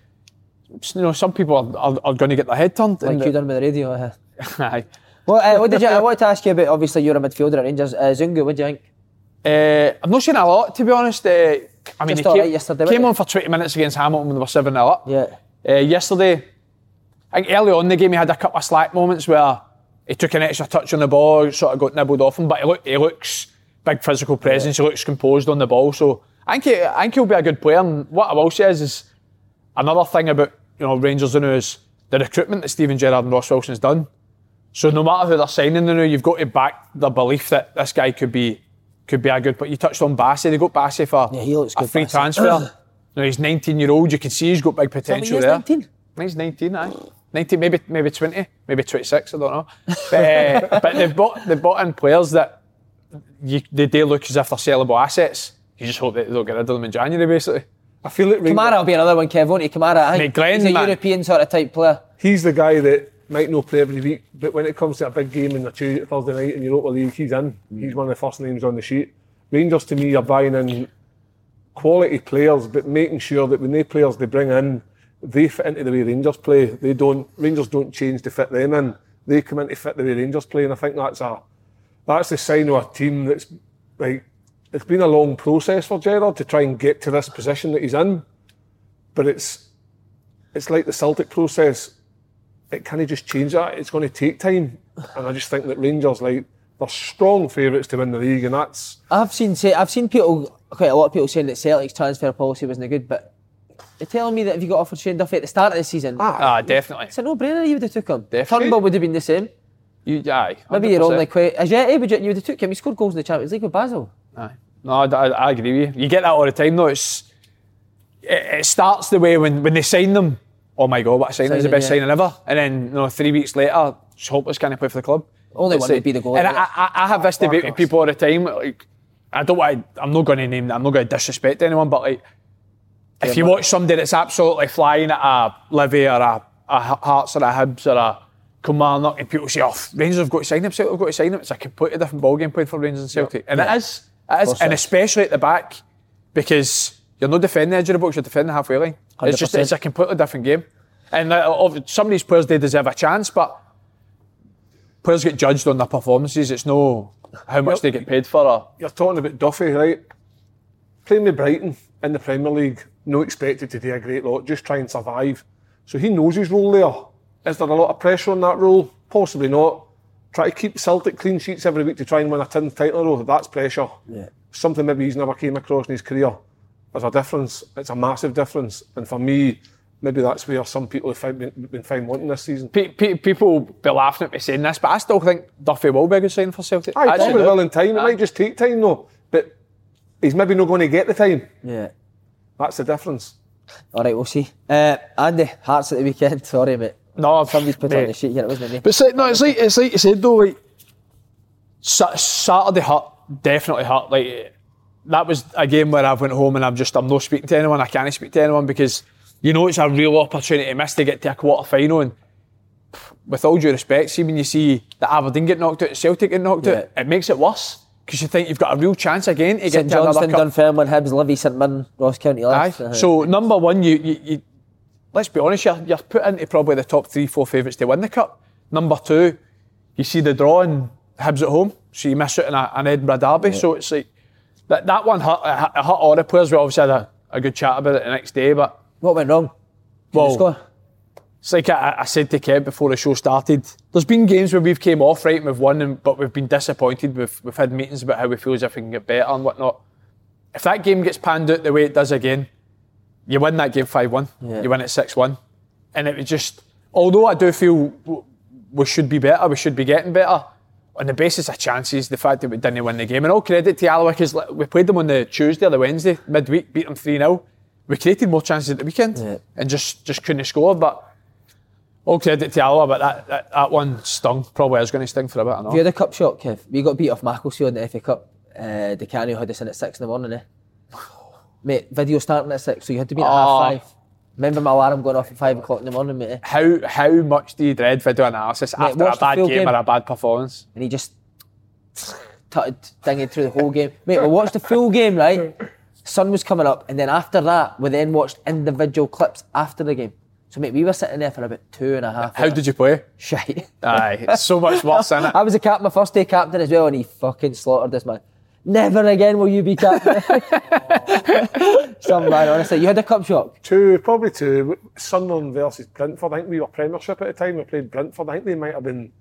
you know some people are, are, are going to get their head turned. Like you done with the radio. uh. aye. Well, uh, what did you? I wanted to ask you about. Obviously, you're a midfielder at Rangers. Uh, Zungu, what do you think? Uh, I've not seen a lot, to be honest. Uh, I mean, Just he came, yesterday, came on for 20 minutes against Hamilton when they were 7 0 up. Yeah. Uh, yesterday, I think early on in the game he had a couple of slack moments where he took an extra touch on the ball, sort of got nibbled off him, but he, look, he looks big physical presence, he looks composed on the ball. So I think, he, I think he'll be a good player. And what I will say is, is another thing about you know Rangers now is the recruitment that Steven Gerrard and Ross Wilson's done. So no matter who they're signing now, you've got to back the belief that this guy could be could be a good. But you touched on Bassey. They got Bassey for Yeah, he looks a good, free Bassey. transfer. now he's 19 year old. You can see he's got big potential there. 19? He's 19, aye. 19, maybe maybe 20, maybe 26. I don't know. But, uh, but they've bought they've bought in players that you, they do look as if they're sellable assets. You just hope that they don't get rid of them in January, basically. I feel like Rangers, Kamara will be another one, Kev, won't he? Eh, Kamara, I think Glenn, he's a man. European sort of type player. he's the guy that might not play every week, but when it comes to a big game in the Tuesday, Thursday night in Europa League, he's in. He's one of the first names on the sheet. Rangers to me are buying in quality players, but making sure that when they players they bring in, they fit into the way Rangers play. They don't Rangers don't change to fit them in. They come in to fit the way Rangers play, and I think that's a that's the sign of a team that's like it's been a long process for Gerrard to try and get to this position that he's in. But it's it's like the Celtic process. It can't just change that. It's going to take time, and I just think that Rangers like they're strong favourites to win the league, and that's I've seen say I've seen people quite a lot of people saying that Celtic's transfer policy wasn't good, but they're telling me that if you got offered Shane Duffy at the start of the season, Ah, definitely. it's a no-brainer. You would have took him. Definitely. Turnbull would have been the same. You, aye. Maybe you're 100%. only quite. Ajeti, would you, you would have took him. He scored goals in the Champions League with Basel. Aye. No, I, I, I agree with you. You get that all the time, though. It's it, it starts the way when, when they sign them. Oh my God, what a signing! It's the best yeah. signing ever. And then you know, three weeks later, just hopeless can't play for the club. Only It's one would be the goal. And I, I, I have this debate with people all the time. Like, I don't want. to- I'm not going to name. I'm not going to disrespect anyone, but like, if you watch somebody that's absolutely flying at a Livy or a, a Hearts or a Hibs or a Kilmarnock, and people say, "Oh, Rangers have got to sign him. Celtic have got to sign him." It's a completely different ballgame playing for Rangers and Celtic, and it is. Is, and especially at the back, because you're not defending the edge of the box, you're defending the halfway line. It's just 100%. it's a completely different game. And uh, some of these players they deserve a chance, but players get judged on their performances. It's no how much they get paid for. Or, you're talking about Duffy, right? Playing with Brighton in the Premier League, no expected to do a great lot, just try and survive. So he knows his role there. Is there a lot of pressure on that role? Possibly not. Try to keep Celtic clean sheets every week to try and win a 10th title in a row, that's pressure. Yeah. Something maybe he's never came across in his career. There's a difference. It's a massive difference. And for me, maybe that's where some people have found, been, been fine wanting this season. pe- pe- people be laughing at me saying this, but I still think Duffy will be a good sign for Celtic. I Actually probably will in time. It Aye. might just take time though. But he's maybe not going to get the time. Yeah. That's the difference. All right, we'll see. Uh, Andy, Hearts at the weekend. Sorry, mate. No, Somebody's put on the sheet here, wasn't it? But like, no, it's like it's like you said though. Like Sa- Saturday hurt, definitely hurt. Like that was a game where I've went home and I'm just I'm not speaking to anyone. I can't speak to anyone because you know it's a real opportunity to miss to get to a quarter final. And with all due respect, see when you see that Aberdeen get knocked out, Celtic get knocked out, it makes it worse because you think you've got a real chance again to get St to another cup. Dunfermline, Hibs, Livy, St Mirren, Ross County Aye. left. Uh-huh. So number one, you, you, you let's be honest, you're, you're put into probably the top three, four favourites to win the cup. Number two, you see the draw and Hibs at home, so you miss out on a, an Edinburgh derby. So it's like that, that one hurt, it hurt it hurt all the players. We obviously had a, a good chat about it the next day, but what went wrong? well, it's like I, I said to Kev before the show started. There's been games where we've came off right and we've won, and, but we've been disappointed. We've we've had meetings about how we feel as if we can get better and whatnot. If that game gets panned out the way it does again, you win that game five one. Yeah. You win it six one, and it was just. Although I do feel we should be better, we should be getting better. On the basis of chances, the fact that we didn't win the game, and all credit to Alloa because we played them on the Tuesday or the Wednesday midweek, beat them three 0 We created more chances at the weekend and just just couldn't score. But all credit to Alloa, but that, that, that one stung. Probably is going to sting for a bit. I know. Have you had a cup shot, Kev? We got beat off Macclesfield in the FA Cup. Uh, Di Canio had us in at six in the morning, eh? Mate, video starting at six, so you had to be at Oh. half ah. five. Remember my alarm going off at five o'clock in the morning, mate? How how much do you dread video analysis Mate, after a bad game, game. or a bad performance? And he just tutted dinging through the whole game. Mate, we watched the full game, right? Sun was coming up, and then after that, we then watched individual clips after the game. So, mate, we were sitting there for about two and a half. How hours. did you play? Shite. Aye, it's so much worse, isn't it? I was a cap, my first day captain as well, and he fucking slaughtered this man. Never again will you be captain. Some man, honestly. You had a cup shock. Two, probably two. Sunderland versus Brentford. I think we were Premiership at the time. We played Brentford. I think they might have been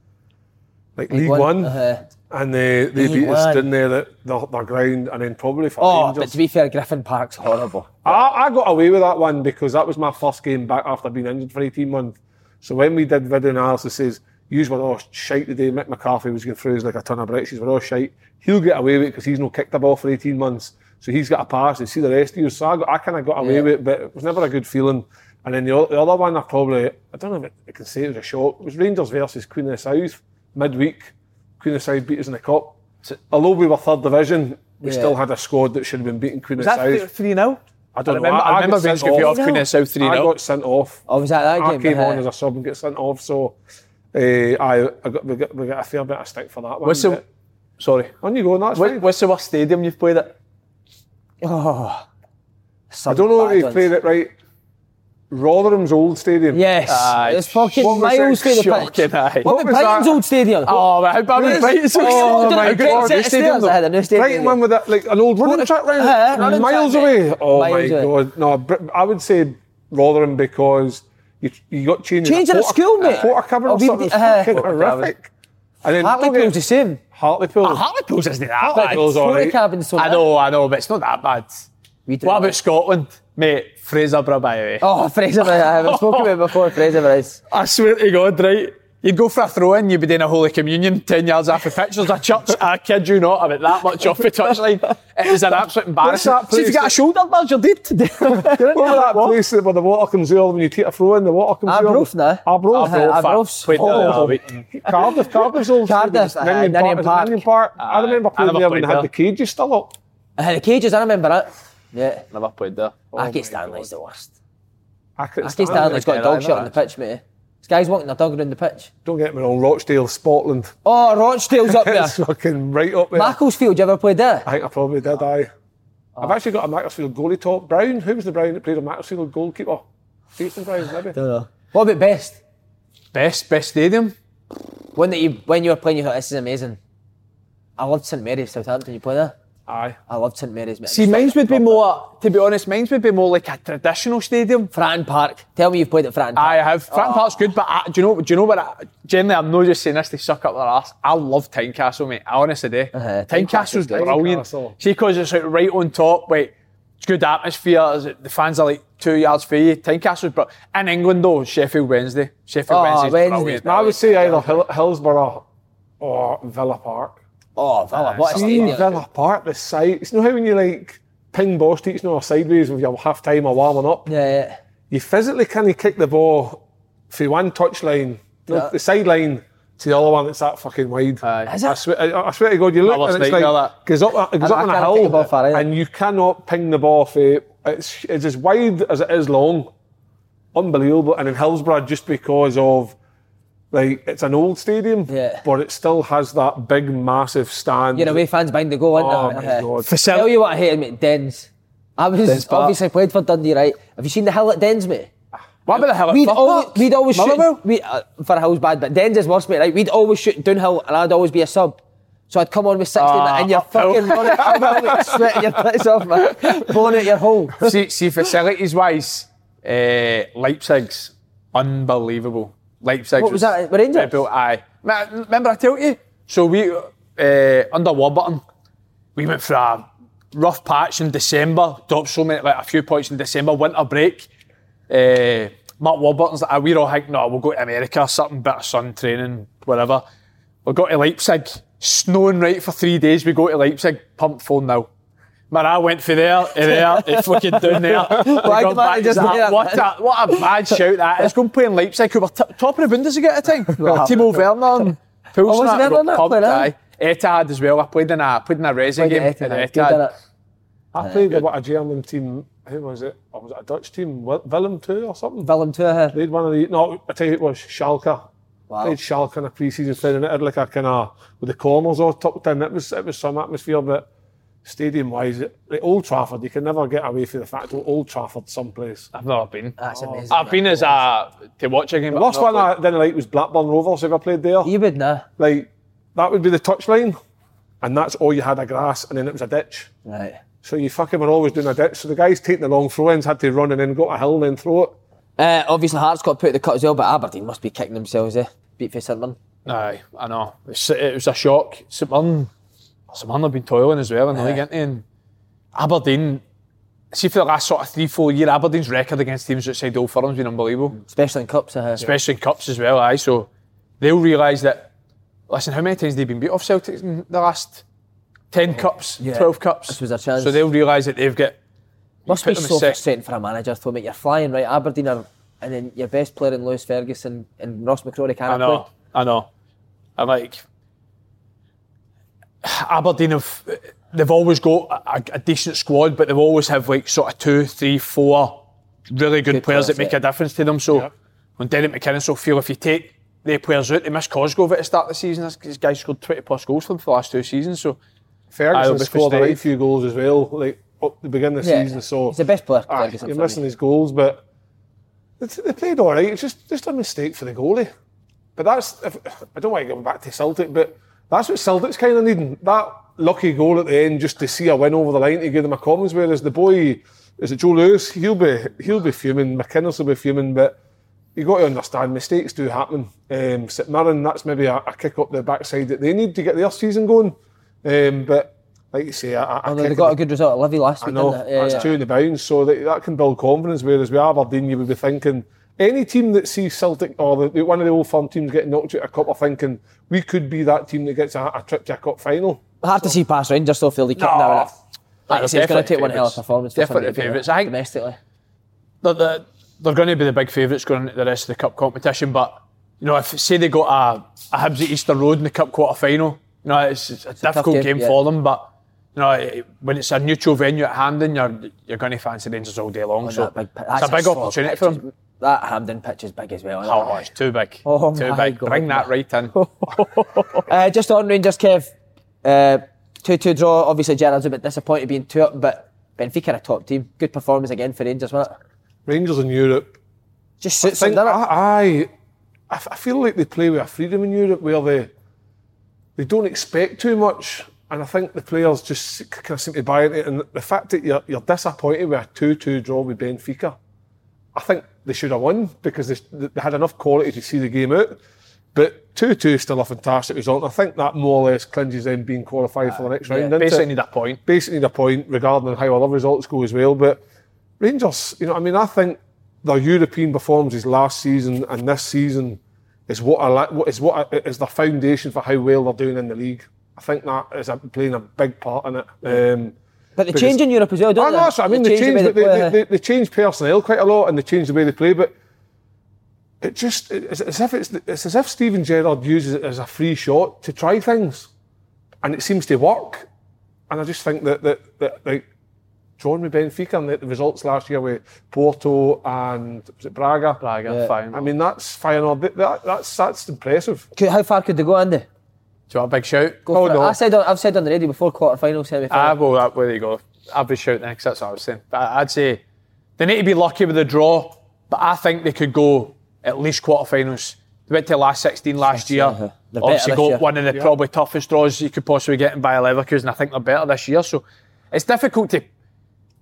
like League One, One. uh-huh. And they, they League beat us, One. didn't they, their, their ground. And then probably for Oh, Rangers. but to be fair, Griffin Park's horrible. I, I got away with that one because that was my first game back after being injured for 18 months. So when we did video analysis, says, Yous were all shite today. Mick McCarthy was going through like a ton of bricks. He's were all shite. He'll get away with it because he's not kicked a ball for 18 months. So he's got a pass. And see the rest of you. So I, got, I kind of got away Yeah. with it, but it was never a good feeling. And then the, the other one, I probably, I don't know if I can say it was a shock. It was Rangers versus Queen of the South midweek. Queen of the South beat us in the cup. So, Although we were third division, we Yeah. still had a squad that should have been beating Queen Was of the South. three 0 I don't I know. remember- I remember got sent off. off Queen of the South 3-0. I got sent off. Oh, was that that I game? came Uh-huh. on as a sub and get sent off, so uh, I, I got, we, got, we got a fair bit of stick for that one. What's the but- sorry? on you go, that's What, fine. what's the worst stadium you've played at? Oh. I don't know if bad you ones. played it right. Rotherham's old stadium. Yes. Aye. it's fucking What was miles it? from the pitch. aye. What What was Brighton's that? old stadium? Oh, man, how bad was Brighton's? Oh, my God. set of stairs that had a new stadium. Brighton one with that, like an old running track round, Uh-huh, miles track, away. Oh Miles my away. god! No, I would say Rotherham because you, you got changed. Changing at school, mate. Porter cover or something. Uh, fucking horrific. And then Hartlepool's the same. Hartlepool. Hartlepool's isn't that bad. Hartlepool's all Portakabin's so I know, I know, but it's not that bad. We do What that. about Scotland, mate? Fraserburgh, by the way. Oh, Fraser, I haven't spoken about it before. Fraser is. I swear to God, right? You'd go for a throw in, you'd be doing a Holy Communion 10 yards off the pitch. There's a church, I kid you not, about that much off the touchline. It is an absolute embarrassment. See, if you place get a shoulder badge, you're dead. What was that place where the water comes out when you take a throw in, the water comes out? Arbroath now. Arbroath. Uh, Arbroath's. Played there the other Oh. week. Cardiff, Cardiff's old Cardiff, stadium. uh, Ninian Ninian Park. Park. Ninian I remember I playing never there when they had the cages still up. I had the cages, I remember that. Yeah. Never played there. Aki Stanley's the worst. Aki Aki Stanley's got a dog shot shit on the pitch, mate. This guy's walking their dog around the pitch. Don't get me wrong, Rochdale, Scotland. Oh, Rochdale's up there. It's fucking right up there. Macclesfield, you ever played there? I think I probably did, aye. Oh. I've actually got a Macclesfield goalie top. Brown, who was the Brown that played a Macclesfield goalkeeper? Jason Brown, maybe. Don't know. What about best? Best, best stadium? One that you, when you were playing, you thought this is amazing. I loved St Mary's, Southampton. You play there? Aye. I love St Mary's. Mate. See, mine's would be more, to be honest, mine's would be more like a traditional stadium. Fratton Park. Tell me you've played at Fratton Park. I have. Fratton Park's good, but I, do you know? Do you know what? I, generally, I'm not just saying this to suck up their ass. I love Tynecastle, mate. I honestly do. Uh-huh. Tynecastle's Tynecastle's brilliant. Tynecastle. See, because it's like right on top. Like, it's good atmosphere. is The fans are like two yards for you. Tynecastle's bro. In England though, Sheffield Wednesday. Sheffield Oh, Wednesday's Wednesday. brilliant. I would say either Hill- Hillsborough or Villa Park. Oh, Villa, what a See stadium. Villa Park, the site. It's not how when you like ping ball streets now sideways with your half time or warming up. Yeah, yeah. You physically can't kick the ball from one touchline, no, Yeah. the sideline to the other one that's that fucking wide. Is I it? swear, I, I swear to God, you look and it's like that. goes up, goes up on I a can't kick the hill, far and you cannot ping the ball for it's it's as wide as it is long. Unbelievable. And in Hillsborough, just because of like it's an old stadium, Yeah. but it still has that big, massive stand. You're away fans behind the goal, Oh aren't my they? Uh, God. Tell you what I hated, mate, Dens. I was Dens obviously played for Dundee, right? Have you seen the hill at Dens, mate? What about the hell? We'd always, we'd always shoot. Motherwell? We, uh, for a hill's bad, but Dens is worse, mate. Right? We'd always shoot downhill, and I'd always be a sub. So I'd come on with 60, Ah, and you're uphill. fucking running uphill, sweating your tits off, man. Blowing out your hole. see, see facilities wise, uh, Leipzig's unbelievable. Leipzig. What was that, Rangers? Built, aye. Remember I told you? So we, uh, under Warburton, we went for a rough patch in December, dropped so many, like a few points in December, winter break. Uh, Mark Warburton's like, "Ah, we're all thinking, no, we'll go to America, or something, bit of sun training, whatever. We got to Leipzig, snowing right for three days. We go to Leipzig, pumped 4 0. Man, I went for there, and there, it's fucking down there. Why Gone did man just that. do what, a, what a bad shout that is. Going playing Leipzig, who were t- top of the Bundesliga at the time. Timo Werner and Poulsen. Oh, was I Werner got not playing, huh? Etihad as well. I played in a, played in a Resi Played game. at Etihad, Etihad. I played with a German team. Who was it? Or was it a Dutch team? Wil- Willem 2 or something? Willem too, uh, Played one of the. No, I tell you, it was Schalke. Wow. Played Schalke in a pre-season friend, and it had like a kind of with the corners all tucked in. It was it was some atmosphere, but stadium-wise, it, like Old Trafford, you can never get away from the fact that Old Trafford, someplace. I've never been. That's amazing. I've been as a to watch a game. The but worst I've one not I didn't like was Blackburn Rovers. If I played there? You would nah. Like that would be the touchline, and that's all you had a grass, and then it was a ditch. Right. So you fucking were always doing a ditch. So the guys taking the long throw-ins had to run and then go to a hill and then throw it. Uh, obviously, Hearts got put the cut as well, but Aberdeen must be kicking themselves, eh? Beat for St Mirren. Aye, I know. It was a shock. St Mirren, St Mirren have been toiling as well in the league, ain't they? And Aberdeen, see for the last sort of three, four year, Aberdeen's record against teams outside Old Firm's been unbelievable. Especially in cups. Uh, Especially in cups as well, aye. So they'll realise that, listen, how many times they've been beat off Celtic in the last 10 cups, 12 cups? This was their chance. So they'll realise that they've got. Must be in so frustrating for a manager, though, mate. You're flying, right? Aberdeen are, and then your best player in Lewis Ferguson and Ross McCrorie can't I know, play. I know. I'm like Aberdeen have they've always got a, a decent squad, but they've always have like sort of two, three, four really good, Good players, players, that make yeah. a difference to them. So when Derek McInnes will feel if you take the players out, they miss Cosgrove at the start of the season. This, this guy scored 20 plus goals for them for the last two seasons. So Ferguson I'll scored a right few goals as well, like up the beginning of the Yeah, season. So he's the best player, ah, aye, Ferguson, you're missing me. his goals, but they, they played all right. It's just just a mistake for the goalie. But that's if, I don't want to go back to Celtic, but that's what Celtic's kind of needing. That lucky goal at the end just to see a win over the line to give them a Commons. Whereas the boy, is it Joe Lewis? He'll be he'll be fuming. McInnes will be fuming, but. You got to understand mistakes do happen. Um, St Mirren, that's maybe a, a kick up the backside that they need to get their season going. Um, but like you say, a, a Although kick they got a good result at Livy last I week, know didn't they? Yeah, that's yeah. two in the bounds, so that, that can build confidence. Whereas we with Aberdeen, you would be thinking any team that sees Celtic or the, one of the old firm teams getting knocked out of a cup are thinking we could be that team that gets a, a trip to a cup final. Hard to see past Rangers still fairly kicking No. now, innit? Like I They're say, it's going to definitely take one hell of a performance for Definitely somebody to beat favourites. I think- domestically. they're, they're, they're going to be the big favourites going into the rest of the cup competition. But you know, if say they got a, a Hibs at Easter Road in the cup quarter final, you know, it's, it's a difficult game, game, yeah. for them. But you know, when it's a neutral venue at Hampden, you're you're going to fancy Rangers all day long. Oh, so big it's a big solid opportunity for isn't them. It? That Hampden pitch is big as well. isn't Oh, it? it's too big. Oh too my big. God, Bring that right in. Uh, just on Rangers, Kev. Uh, 2-2 draw. Obviously, Gerrard's a bit disappointed being 2 up, but Benfica are a top team. Good performance again for Rangers, wasn't it? Rangers in Europe, Just I suits them, think doesn't? I, I, I feel like they play with a freedom in Europe where they they don't expect too much, and I think the players just kind of seem to buy into it. And the fact that you're, you're disappointed with a two-two draw with Benfica, I think they should have won because they, they had enough quality to see the game out. But 2-2 is still a fantastic result. And I think that more or less clinches them being qualified for the next round. doesn't Basically, need a point. basically need a point regarding how other results go as well. But Rangers, you know, I mean, I think their European performances last season and this season is what I is what I, is the foundation for how well they're doing in the league. I think that is a, playing a big part in it. Um, But they change in Europe as well, don't I they? know, that's what I mean. They, change the change, way but they, play, they, they, they change personnel quite a lot, and they change the way they play. But it just it's as if it's, it's as if Steven Gerrard uses it as a free shot to try things, and it seems to work. And I just think that that, that like John with Benfica and the, the results last year with Porto and was it Braga? Braga, Yeah. fine. I mean that's Feyenoord. That, that, that's that's impressive. how far could they go, Andy? Do you want a big shout? Go Oh, no. I said, I've said on the radio before quarter final, semi Ah, final. well, that, where you go. Average shout next, that's what I was saying. But I'd say they need to be lucky with the draw, but I think they could go at least quarterfinals. They went to the last 16 last year. uh-huh. They're better Obviously, got year. one of the probably toughest draws you could possibly get in Bayer Leverkusen. And I think they're better this year. So it's difficult to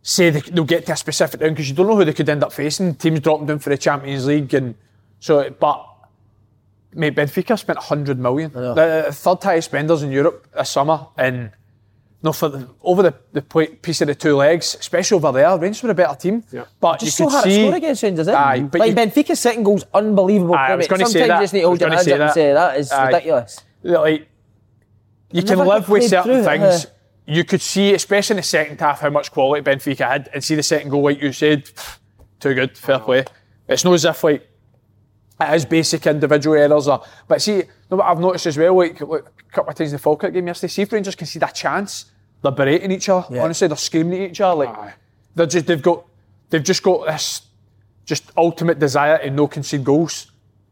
say they, they'll get to a specific round because you don't know who they could end up facing. Teams dropping down for the Champions League. and so. But mate, Benfica spent 100 million. The third highest spenders in Europe this summer. And no, for the, over the, the pla- piece of the two legs, especially over there, Rangers were a better team. But Just you so could hard to see, score against Rangers, isn't Aye, but like you- Benfica's second goal's unbelievable. Aye, I was Premier. gonna say Sometimes that. you just need to hold your hands up and say that is Aye. ridiculous. like you can live with certain it, things. uh. You could see, especially in the second half, how much quality Benfica had, and see the second goal, like you said, too good, fair play. It's not as if like it is basic individual errors, or, but see, no, what I've noticed as well, like, like a couple of times in the Falkirk game yesterday, see if Rangers can see that chance, they're berating each other. Honestly, they're screaming at each other. Like they're just they've got they've just got this just ultimate desire to no concede goals.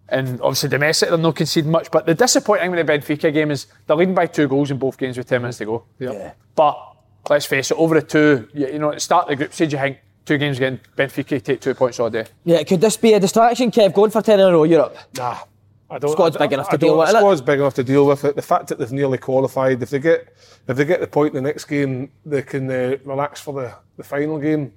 And obviously domestic, they're not conceding much. But the disappointing thing with the Benfica game is they're leading by two goals in both games with 10 minutes to go. Yeah. But let's face it, over the two, you, you know, at the start of the group stage, you think two games again, Benfica take two points all day. Yeah, could this be a distraction, Kev, going for 10 in a row, Europe? Nah. I don't, Squad's I, big enough I to deal don't- with it. Squad's big enough to deal with it. The fact that they've nearly qualified, if they get if they get the point in the next game, they can uh, relax for the, the final game,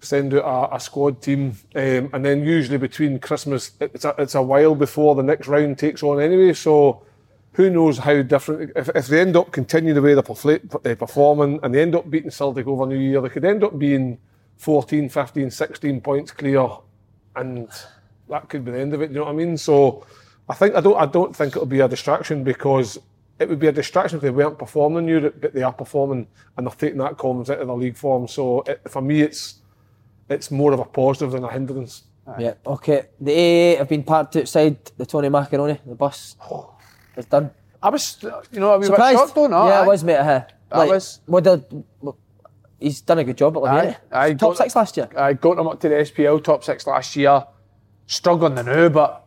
send out a, a squad team, um, and then usually between Christmas, it's a, it's a while before the next round takes on anyway. So who knows how different? If, if they end up continuing the way they're performing and they end up beating Celtic over New Year, they could end up being 14, 15, 16 points clear, and that could be the end of it. You know what I mean? So I think I don't I don't think it'll be a distraction because it would be a distraction if they weren't performing in Europe, but they are performing and they're taking that confidence into the league form. So it, for me, it's it's more of a positive than a hindrance. Yeah, okay. The AA have been parked outside the Tony Macaroni, the bus. It's done. I was, you know, what I was Surprised? shocked though, no? Yeah, aye. I was, mate. Uh, I was. What did, what- he's done a good job at Aye, Lavinia. aye, Top got- six last year. I got them up to the SPL top six last year. Struggling the now, but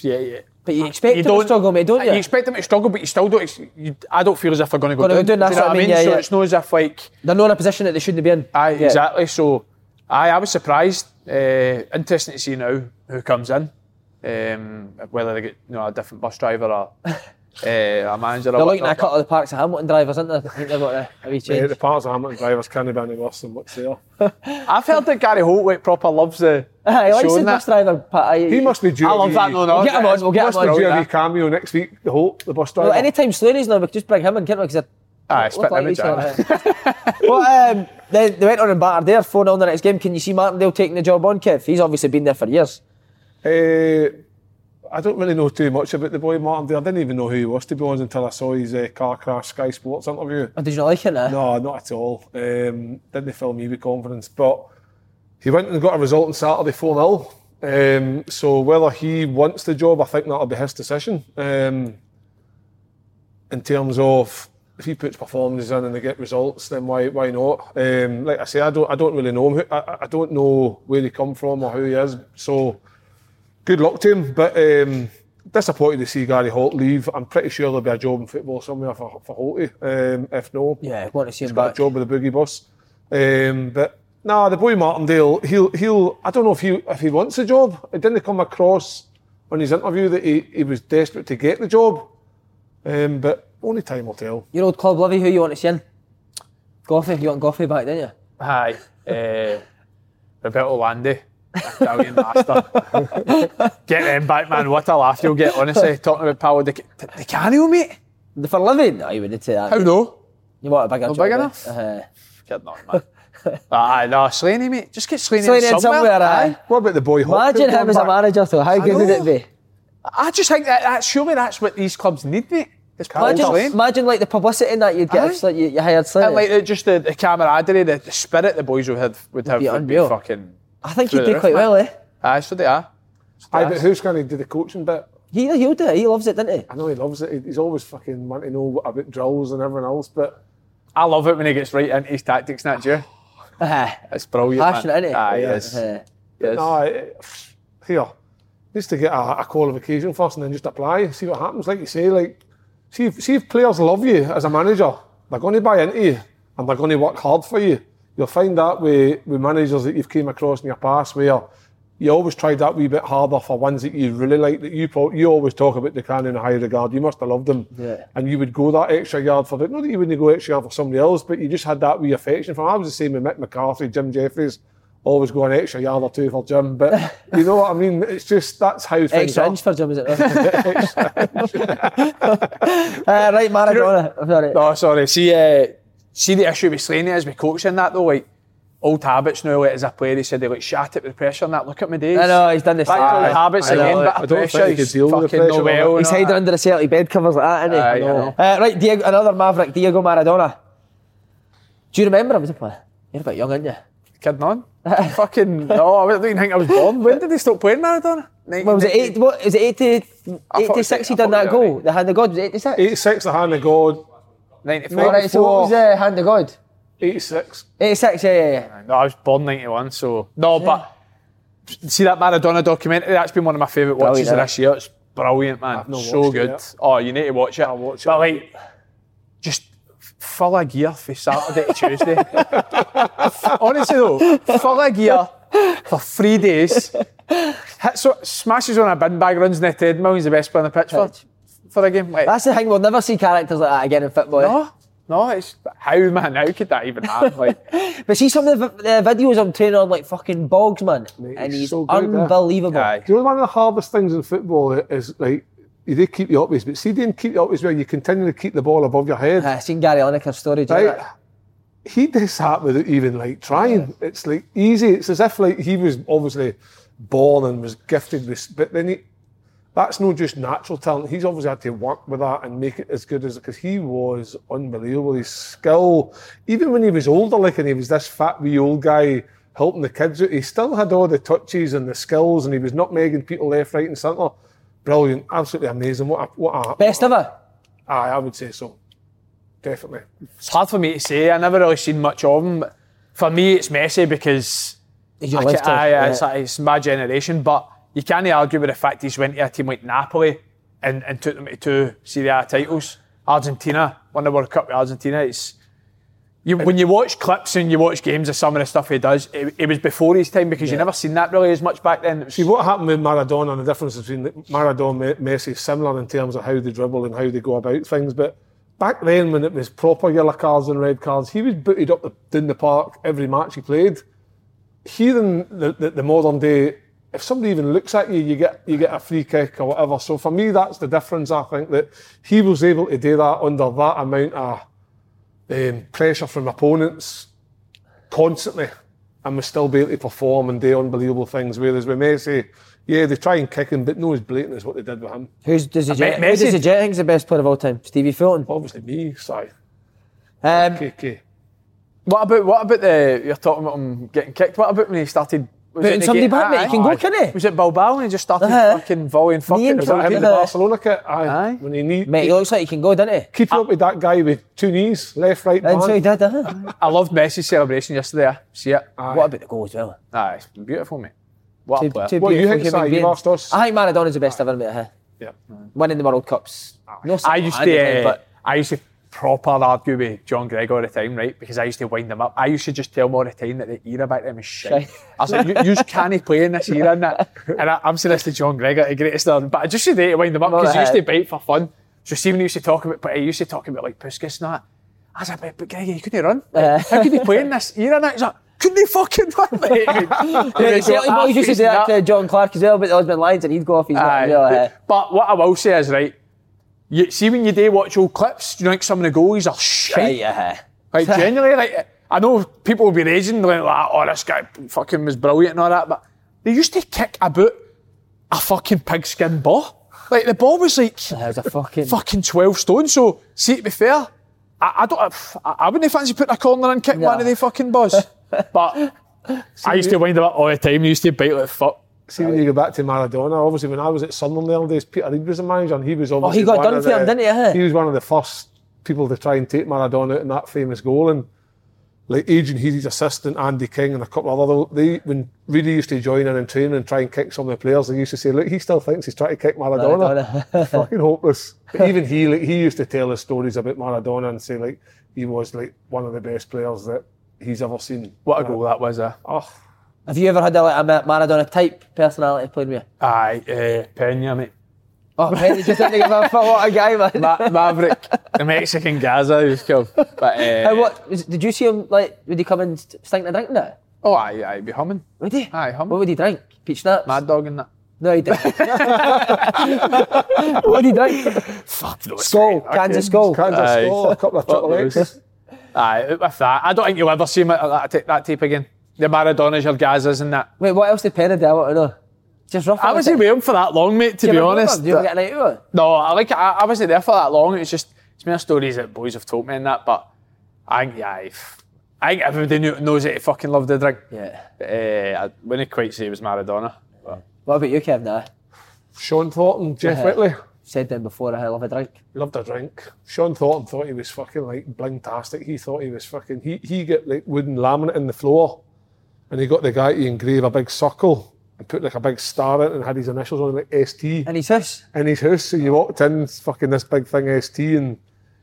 yeah, yeah. But you expect him to struggle, mate, don't you? You expect them to struggle, but you still don't. You, I don't feel as if they're going to go down. down, Do you know what I mean? yeah, so yeah. it's not as if like They're not in a position that they shouldn't be in. Aye, Yeah. exactly. So, aye, I was surprised. Uh, interesting to see now who comes in. Um, whether they get you know a different bus driver or uh, a manager. or They're looking at a whatever. couple of the Parks of Hamilton drivers, aren't they? I think they've got a, a wee Uh, change. the Parks of Hamilton drivers can't be any worse than what's there. I've heard that Gary Holtway proper loves the. Aye, he likes showing the that. bus driver. Pat, aye, He must be due. I a love wee- that. No, no, We'll get him on, we'll get must him be on. due a yeah. wee cameo next week. The whole the bus driver. Well, anytime Slaney's now, we can just bring him in, can't we? Because Aye, look spit like image, each other. well, um, they, they went on and battered there, 4 on the next game. Can you see Martindale taking the job on, Kev? He's obviously been there for years. Uh, I don't really know too much about the boy Martin. I didn't even know who he was to be honest until I saw his uh, car crash Sky Sports interview. Oh, did you like it? No, not at all. Um, didn't fill me with confidence. But he went and got a result on Saturday 4 0. Um, so whether he wants the job, I think that'll be his decision. Um, in terms of if he puts performances in and they get results, then why why not? Um, like I say, I don't I don't really know him. I, I- I don't know where he come from or who he is. So good luck to him. But um, disappointed to see Gary Holt leave. I'm pretty sure there'll be a job in football somewhere for for Holty. Um, if no, Yeah, want to see he's him got back. a job with the boogie bus. Um, but nah, the boy Martindale, he'll he'll. I don't know if he if he wants a job. It didn't come across on his interview that he, he was desperate to get the job. Um, but only time will tell. Your old club, Livy, who you want to see in? Goffey, you want Goffey back, didn't you? Aye. Uh, Roberto Landi. Italian master. get them back, man. What a laugh you'll get, honestly. Talking about Paolo Di, Di Canio, mate. The- For Livy? No, you wouldn't say that. How no? You want a bigger Not job? big enough? Uh, Kidding on, man. Aye, no, Slaney, mate. Just get Slaney, Slaney in in somewhere. somewhere, aye. What about the boy Hopkins? Imagine him going as a manager, though. How good would it be? I just think that, that surely that's what these clubs need, mate. It's Imagine, imagine like the publicity in that you'd get Aye. if like, you, you hired Slane. And like the, just the, the camaraderie, the, the spirit the boys would have would have be would be fucking. I think he did roof, quite man. well, eh? Aye, so they are. Aye, but who's going to do the coaching bit? He, he'll do it. He loves it, doesn't he? I know he loves it. He's always fucking wanting to know what- about drills and everything else, but I love it when he gets right into his tactics, not you? Aye. It's brilliant. Passionate, man. isn't he? Aye, Yeah. yes. Aye. yes. no, it- here, needs to get a, a qualification first and then just apply, see what happens. Like you say, like see if, see if players love you as a manager, they're going to buy into you and they're going to work hard for you. You'll find that with, with managers that you've came across in your past where you always tried that wee bit harder for ones that you really like. That you pro- you always talk about the can in a high regard. You must have loved them, Yeah. and you would go that extra yard for it. Not that you wouldn't go extra yard for somebody else, but you just had that wee affection for. 'em. I was the same with Mick McCarthy, Jim Jeffries. Always go an extra yard or two for Jim, but you know what I mean. It's just that's how things Extra are. inch for Jim, is it? uh, right, Maradona. Sorry. No, sorry. See, uh, see the issue with Slaney is with coaching that though. Like old habits now. Like as a player, he said they like shat it with pressure and that. Look at my days. I know, he's done this. Back to old habits I know. again. Bit I of don't pressure. think he he's could deal with the fucking pressure no well. He's hiding under the Celtic bed covers like that, isn't he? Aye, I. Uh, right, Diego, another Maverick, Diego Maradona. Do you remember him as a player? You're a bit young, aren't you? Kidding on. fucking no, I didn't even think I was born. When did they stop playing Maradona? What was it? Eight, what, is it 80, I thought 86 he done that goal? was The hand of God was 86? 86, the hand of God. 94. All right, so what was the hand of God? 86. 86, yeah, yeah, yeah. No, I was born 91, so. No, but see that Maradona documentary? That's been one of my favourite watches Brilliant, of eh? this year. It's brilliant, man. I've not so watched it good. yet. Oh, you need to watch it. I'll watch it. But like, just full of gear for Saturday to Tuesday. Honestly though, full of gear for three days. Hits, so, smashes on a bin bag, runs in the treadmill. He's the best player on the pitch for, Pitch. For a game. Like, That's the thing, we'll never see characters like that again in football. no, no, it's how man, how could that even happen? Like, But see some of the, the videos I'm training on like fucking bogs, man. Mate, and he's he's so good, unbelievable. aye. Do you know one of the hardest things in football is like, you do keep you up with, but see, didn't keep you up with where you continue to keep the ball above your head. I seen Gary Lineker's story. do you right? He does that without even like trying. It's like easy. It's as if like he was obviously born and was gifted with, but then he, that's not just natural talent. He's obviously had to work with that and make it as good as because he was unbelievable. His skill, even when he was older, like and he was this fat wee old guy helping the kids out, he still had all the touches and the skills, and he was nutmegging people left, right, and centre. Brilliant, absolutely amazing. What a, what a Best ever. Aye, I would say so. Definitely. It's hard for me to say. I never really seen much of him. For me, it's Messi because He's your I lifetime, ca- aye, yeah. it's, it's my generation. But you can't argue with the fact he's went to a team like Napoli and, and took them to two Serie A titles. Argentina, won the World Cup with Argentina. It's you, when you watch clips and you watch games of some of the stuff he does, it, it was before his time because you never seen that really as much back then. Was, See what happened with Maradona and the difference between Maradona and Messi is similar in terms of how they dribble and how they go about things. But back then, when it was proper yellow cards and red cards, he was booted up the, down the park every match he played. Here in the, the, the modern day, if somebody even looks at you, you get you get a free kick or whatever. So for me, that's the difference. I think that he was able to do that under that amount of um, pressure from opponents constantly and was still be able to perform and do unbelievable things. Whereas with Messi, yeah, they try and kick him, but no as blatant as what they did with him. Who's does the Jet? bet Who does Messi- the Jet think's the best player of all time? Stevie Fulton. Obviously me, sorry. Um, KK. what about what about the you're talking about him getting kicked? What about when he started? Was Putting it the somebody game- back, mate, he Aye, can go, can he? Was it Bilbao when he just started Uh-huh. fucking volleying fuck Knee it? Was that him in the Uh, Barcelona kit? Aye. Aye. When he need, mate, he looks like he can go, doesn't he? keeping up with that guy with two knees, left, right, And so he did, uh-huh. I loved Messi's celebration yesterday. I See it? What about the goal as well? Aye, it's beautiful, mate. What Two, a player. two What, you think, Si? You've asked us? I think Maradona's the best ever, mate. uh-huh. Yeah. Winning the World Cups. No I used to, uh, I used to proper argue with John Greig all the time, right? Because I used to wind them up. I used to just tell him all the time that the era back then was shit. I was like, you, you just can't play in this era and that. And I, I'm saying this to John Greig, the greatest of them. But I just used to wind them up because he used to uh, bite for fun. So see when he used to talk about, but he used to talk about like Puskas and that. I was like, but, Greig, you couldn't run. Uh. How could he play in this era? And that? He's like, couldn't he fucking run? Like, he would- he Yeah, would the go Celtic boys used to do that to John Clark as well, but the husband lines and he'd go off his nut Aye, as well. uh. but what I will say is, right, you see when you do watch old clips, do you know, like some of the goalies are. Right, yeah. Like, genuinely, like, I know people will be raging, like, oh, this guy fucking was brilliant and all that, but they used to kick about a fucking pigskin ball. Like the ball was like was a fucking. fucking 12 stone. So, see, to be fair, I, I don't, I, I wouldn't fancy putting a corner and kick one of the fucking balls. But I used to wind him up all the time. He used to bite like fuck. See, when you go back to Maradona, obviously when I was at Sunderland the other days, Peter Reid was the manager, and he was obviously Oh, he got done for him, didn't he, eh? He was one of the first people to try and take Maradona out in that famous goal, and like Adrian Healy's assistant, Andy King, and a couple of other, they when Reedy used to join in and train and try and kick some of the players, they used to say, look, he still thinks he's trying to kick Maradona. Maradona. Fucking hopeless. But even he, like, he used to tell us stories about Maradona and say like he was like one of the best players that he's ever seen. What a goal that was, uh. Oh, Have you ever had a, like, a Ma- Maradona type personality playing with you? Aye, uh, Pena, mate. Oh, Penny just didn't give a fuck. What a guy, man. Ma- Maverick, the Mexican Gazza, he was called. But, uh, How, what, did you see him, like, would he come and st- stink the drink and that? Oh, aye, aye, be humming. Would he? Aye, humming. What would he drink? Peach schnapps? Mad dog and that. No, he didn't. what did he drink? Fuck no. Skol, cans of Skol. Kansas Aye. Skol, a couple of Fuck triple. X. Aye, with that, I don't think you'll ever see him at that, that tape again. The Maradonas, your Gazzas and that. Wait, what else did Penny do? I want to know. Just rough. I wasn't with him for that long, mate, to be honest. Do you get a night out? No, I like I, I wasn't there for that long. It's just it's more stories that boys have told me and that. But I think yeah, if- I think everybody knew, knows that he fucking loved the drink. Yeah. But, uh, I wouldn't quite say it was Maradona. But What about you, Kev? Nah. Sean Thornton, Jeff Yeah. Whitley. Said them before, I love a drink. Loved a drink. Sean Thornton thought he was fucking like blingtastic. He thought he was fucking. He he got like wooden laminate in the floor, and he got the guy to engrave a big circle and put like a big star in it and had his initials on it, like ST. And he says, in his house. So you walked in, fucking this big thing ST, and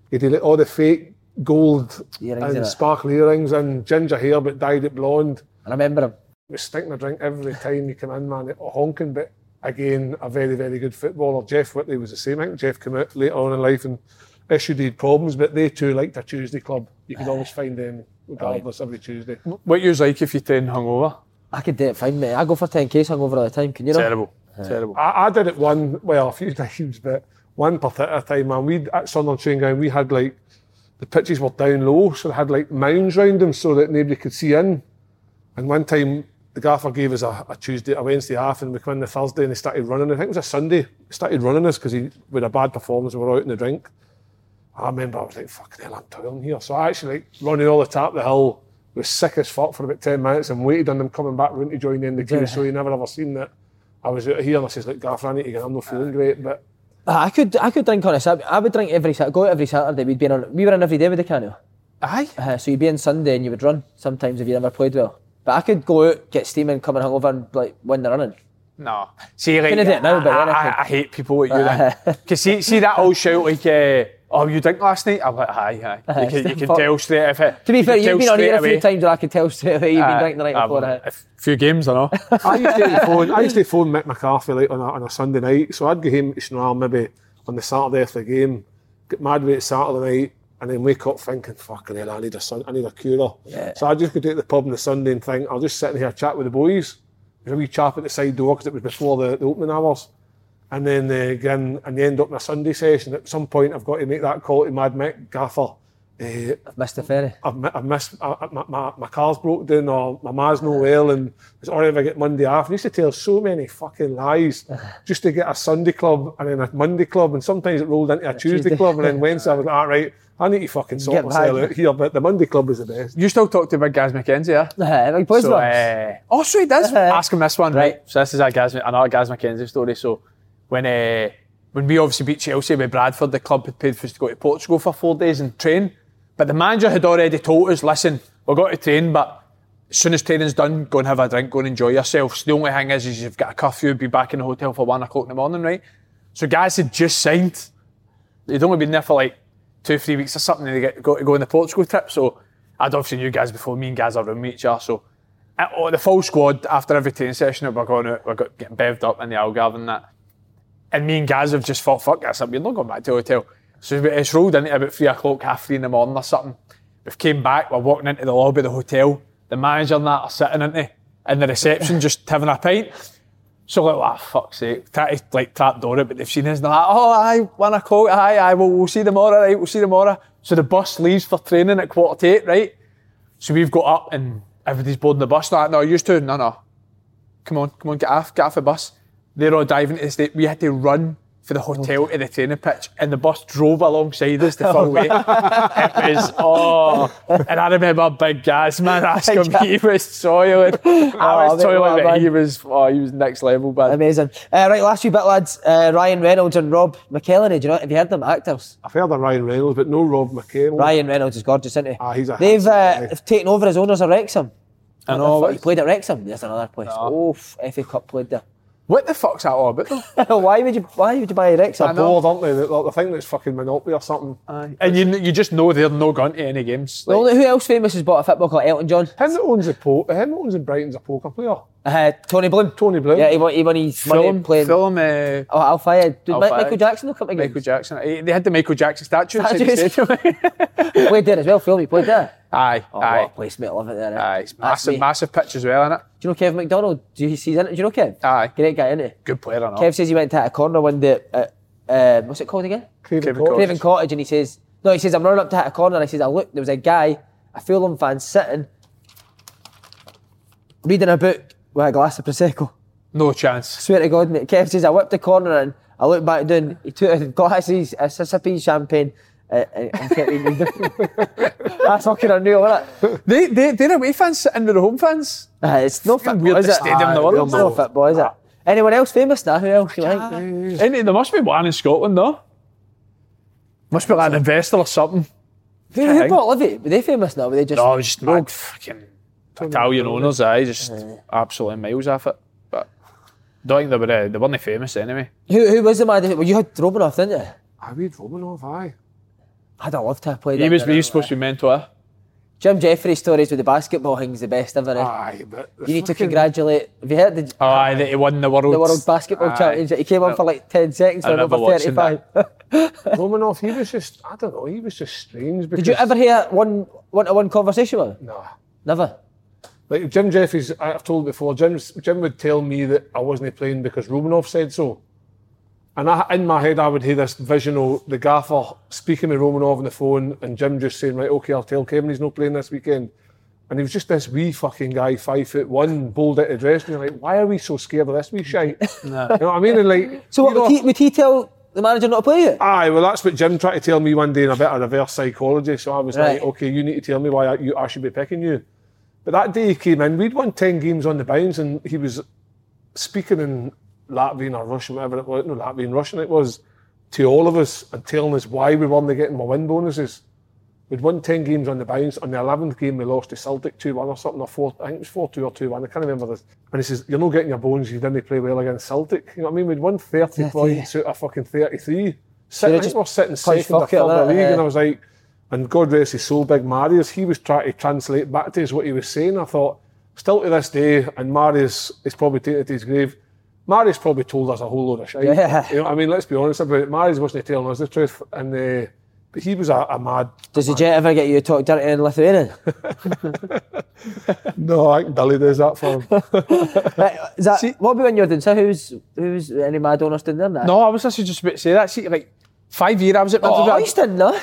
he did like all the fake gold Earrings and in it. sparkly earrings and ginger hair, but dyed it blonde. I remember him. He was stinking a drink every time he came in, man. Honking, but again, a very, very good footballer. Jeff Whitley was the same. I think Jeff came out later on in life and issued he'd problems, but they too liked a Tuesday club. You could always find them regardless every Tuesday. what you like if you train hungover? I could do it fine, mate. I go for 10k hungover all the time. Can you know? Terrible, terrible. I, I did it one, well, a few times, but one particular time, man, we at Sunderland training ground, we had like, the pitches were down low, so they had like mounds round them so that nobody could see in. And one time, the gaffer gave us a, a Tuesday, a Wednesday half, and we come in the Thursday and they started running. I think it was a Sunday. They started running us because he with a bad performance. We were out in the drink. I remember I was like, fucking hell, I'm toiling here. So I actually running all the top of the hill was sick as fuck for about 10 minutes and waited on them coming back round to join in the queue. So you never ever seen that. I was out here and I says, like, Gaffer, I need to get, I'm not feeling great. But Ah, I could I could drink on a Saturday. I would drink every Saturday. Go out every Saturday. We'd be on. We were in every day with the canoe. Aye. Uh, so you'd be in Sunday and you would run sometimes if you never played well. But I could go out, get steaming, come and hungover and like win the running. No. See, like, Couldn't do it now, I, then I I. I hate people like you then. Because see, see that old shout like, uh, oh, you drink last night? I'm like, aye, aye. You can, you can tell straight if it. To be you fair, can you've been on here a few away. times and I could tell straight away you've been drinking the night I've- before. uh, A few games, I know. I used to phone. I used to phone Mick McCarthy late on a, on a Sunday night. So I'd go home to Stranraer maybe on the Saturday after the game, get mad with it Saturday night, and then wake up thinking, "Fucking hell, I need a sun, I need a cooler." So I just go to the pub on the Sunday and think, I'll just sit in here chat with the boys. There's a wee chap at the side door because it was before the, the opening hours. And then uh, again, and you end up in a Sunday session. At some point, I've got to make that call to Mad Mick Gaffer. Uh, I've missed the ferry. I've, I've missed, I, my, my, my car's broke down or my ma's no well and it's already if I get Monday off. And he used to tell so many fucking lies just to get a Sunday club and then a Monday club and sometimes it rolled into a Tuesday, Tuesday. club and then Wednesday I was like, all right, I need to fucking sort Get myself back. out here. But the Monday club was the best. You still talk to Big Gaz McKenzie, yeah? Uh, big boys So, ones. uh, oh, so he does. Uh-huh. Ask him this one, right? So this is a Gaz, another Gaz McKenzie story. So when uh, when we obviously beat Chelsea with Bradford, the club had paid for us to go to Portugal for four days and train. But the manager had already told us, listen, we're going to train, but as soon as training's done, go and have a drink, go and enjoy yourselves. The only thing is, is you've got a curfew, be back in the hotel for one o'clock in the morning, right? So guys had just signed. They'd only been there for like two, three weeks or something, and they get, got to go on the Portugal trip. So I'd obviously knew guys before. Me and guys are roommates, yeah. So uh, oh, the full squad after every training session we're going out, we're getting bevved up in the Algarve and that. And me and Gaz have just thought, fuck this, we're not going back to the hotel. So it's rolled into about three o'clock, half three in the morning or something. We've came back, we're walking into the lobby of the hotel. The manager and that are sitting in it, in the reception just having a pint. So like, oh, fuck's sake, try to like trap door it, but they've seen us and they're like, oh, aye, one o'clock, aye, aye, we'll, we'll see tomorrow, right, we'll see tomorrow. So the bus leaves for training at quarter to eight, right? So we've got up and everybody's boarding the bus. Like, no, used to, no, no. Come on, come on, get off, get off the bus. They're all diving to the state. We had to run for the hotel to the training pitch, and the bus drove alongside us the full way. it was oh, and I remember Big Gaz man asking me, he was soiling. I Oh, was mate, toiling, what but he was oh, he was next level, man. Amazing. Uh, right, last few bit, lads. Uh, Ryan Reynolds and Rob McElhenney. Do you know? Have you heard them? Actors. I've heard of Ryan Reynolds, but no Rob McKay. Ryan Reynolds is gorgeous, isn't he? Ah, he's a They've handsome uh, guy. have taken over as owners of Wrexham. I know. He played at Wrexham. There's another place. Oh, f- FA Cup played there. What the fuck's that all about though? why would you? Why would you buy? I know. Bored, aren't they? They, they think it's fucking Monopoly or something. Aye. and you you just know they're no going to any games. Well, who else famous has bought a football club? Elton John. Him that owns the po- him that owns in Brighton's a poker player. Uh, Tony Bloom. Tony Bloom. Yeah, he won, he won his money film, playing. film. Uh, Oh, Al Fayed. Did Al Mi- Michael Jackson look come to Michael? Jackson. They had the Michael Jackson statue. outside the Statues. stadium. He played there as well. Film. He played there. Aye, Oh, aye, what a place, mate. I love it there. eh? aye. It's massive, me. massive pitch as well, innit? Do you know Kevin McDonald? Do you see in it? Do you know Kev? Aye. Great guy, isn't he? Good player, I know. Kev says he went to a corner one day at, uh, what's it called again? Craven Craven Cottage. Craven Cottage, and he says, no, he says, I'm running up to hit a corner, and he says, I look, there was a guy, a Fulham fan, sitting, reading a book with a glass of Prosecco. No chance. Swear to God, mate. Kev says, I whipped the corner and I looked back down, he took a glass of a sip of champagne, uh, and and kept reading. That's fucking unreal, isn't it? They, they, they're away fans sitting with the home fans. Uh, it's no football, weird is the it? stadium in the Aye, world, It's no man. football, is it? Anyone else famous now? Who else you like? Ain't there must be one in Scotland, though. Must be like an investor or something. Who, who bought Livy? Were they famous now? Were they just No, just mad fucking Italian owners, aye, just absolutely miles off it. But don't think they were, uh, they weren't famous anyway. Who, who was the man? Well, you had Romanov, didn't you? I read Romanov, aye. I'd have loved to have played He it. was, he was supposed to be mentor. Jim Jefferies' stories with the basketball thing's the best ever. eh? Aye, but the you need to congratulate. Have you heard the, Oh, aye, that he won the world. the World Basketball Aye. Championship? He came on for like 10 seconds I for remember number watching 35. Romanov, he was just, I don't know, he was just strange. Because, Did you ever hear one one to one conversation with him? No, Never. Like Jim Jefferies, I've told before, Jim, Jim would tell me that I wasn't playing because Romanov said so. And I, in my head, I would hear this vision of the gaffer speaking with Romanov on the phone and Jim just saying, right, okay, I'll tell Kevin he's not playing this weekend. And he was just this wee fucking guy, five foot one, bold out of dress. And you're like, why are we so scared of this wee shite? You know what I mean? And like, So what, would, know- he, would he tell the manager not to play it? Aye, well, that's what Jim tried to tell me one day in a bit of reverse psychology. So I was Right. like, okay, you need to tell me why I, you, I should be picking you. But that day he came in, we'd won 10 games on the bounce, and he was speaking in Latvian or Russian, whatever it was, no, Latvian, Russian it was, to all of us and telling us why we weren't getting my win bonuses. We'd won 10 games on the bounce. On the 11th game, we lost to Celtic 2 1 or something, or 4, I think it was 4 2 or 2 1. I can't remember this. And he says, You're not getting your bones, you didn't play well against Celtic. You know what I mean? We'd won 30 Yeah, points out of fucking 33. Should've I think we're sitting second or third the league. yeah. And I was like, and God rest his soul, big Marius, he was trying to translate back to us what he was saying. I thought, still to this day, and Marius is probably taken it to his grave. Marius probably told us a whole load of shit. Yeah. You know what I mean? Let's be honest about it. Marius wasn't telling us the truth. And uh, but he was a, a mad. Does the jet ever get you to talk dirty in Lithuanian? No, I think Billy does that for him. Right, is that, what about when you're doing? So who's who's any mad owners doing there? now? No, I was actually just about to say that. See, like, five year I was at Oh, Middlesbrough. Oyston, no?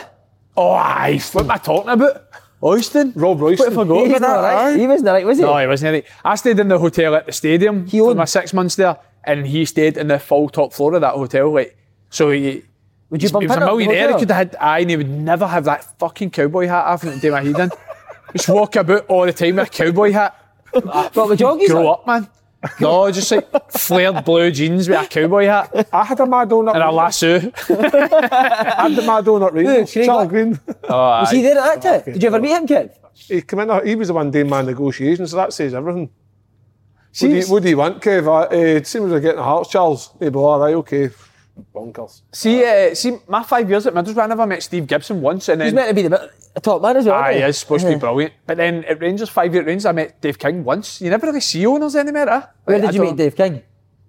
Oh, aye. What am I talking about? Oyston? Rob What have I got He about was not that? right. He wasn't right, was he? No, he wasn't right. I stayed in the hotel at the stadium He for owned- my six months there, and he stayed in the full top floor of that hotel. Like, so he. Would you he bump was a into him at the millionaire. He could have had eye, and he would never have that fucking cowboy hat off and do my head in. Just walk about all the time with a cowboy hat. What, with joggies Grow on? up, man. No, just like flared blue jeans with a cowboy hat I had a mad donut. and a lasso. I had a mad donut Rangers. Craig Charlie Lo- Green. Oh, was he there at that time? Did you ever meet him, kid? He came in. He was the one doing my negotiations. So that says everything. See, what, do you, what do you want, Kev? Uh, uh, same as we're getting the hearts, Charles. He'd be all right, okay. Bonkers. See, uh, see, my five years at Middlesbrough, I never met Steve Gibson once, and then, He's meant to be the top man as well. Aye, isn't he is supposed to be brilliant. But then at Rangers, five year at Rangers, I met Dave King once. You never really see owners anymore, eh? Where Like, did I you meet Dave King?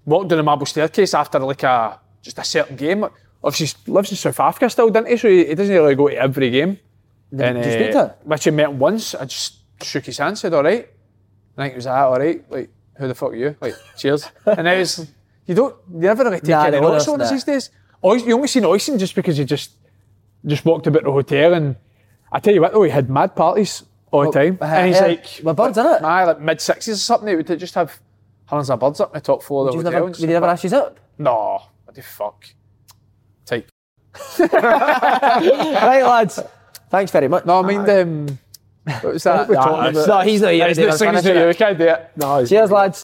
Walked down the marble staircase after like a just a certain game. Obviously, he lives in South Africa still, doesn't he? So he, he doesn't really go to every game. And, did you speak to him? Which I met him once. I just shook his hand, said, "All right." I think it was ah, all right. Like, who the fuck are you? Like, cheers. and I was, you don't, you never really take Nah, any notice on us these days. You only seen Oyston just because you just just walked about the hotel and I tell you what though, he had mad parties all the time. uh, and he's yeah, like with birds, it Aye, like mid sixties or something, he would just have hundreds of birds up in the top floor of Did the hotel. never, did you never ask you up? No, what the fuck? Take. Right, lads. Thanks very much. No, I mean, um, what was that? we're talking about- No, he's not here. It's David. the things Finish that can't do it. No, he's- Cheers, lads.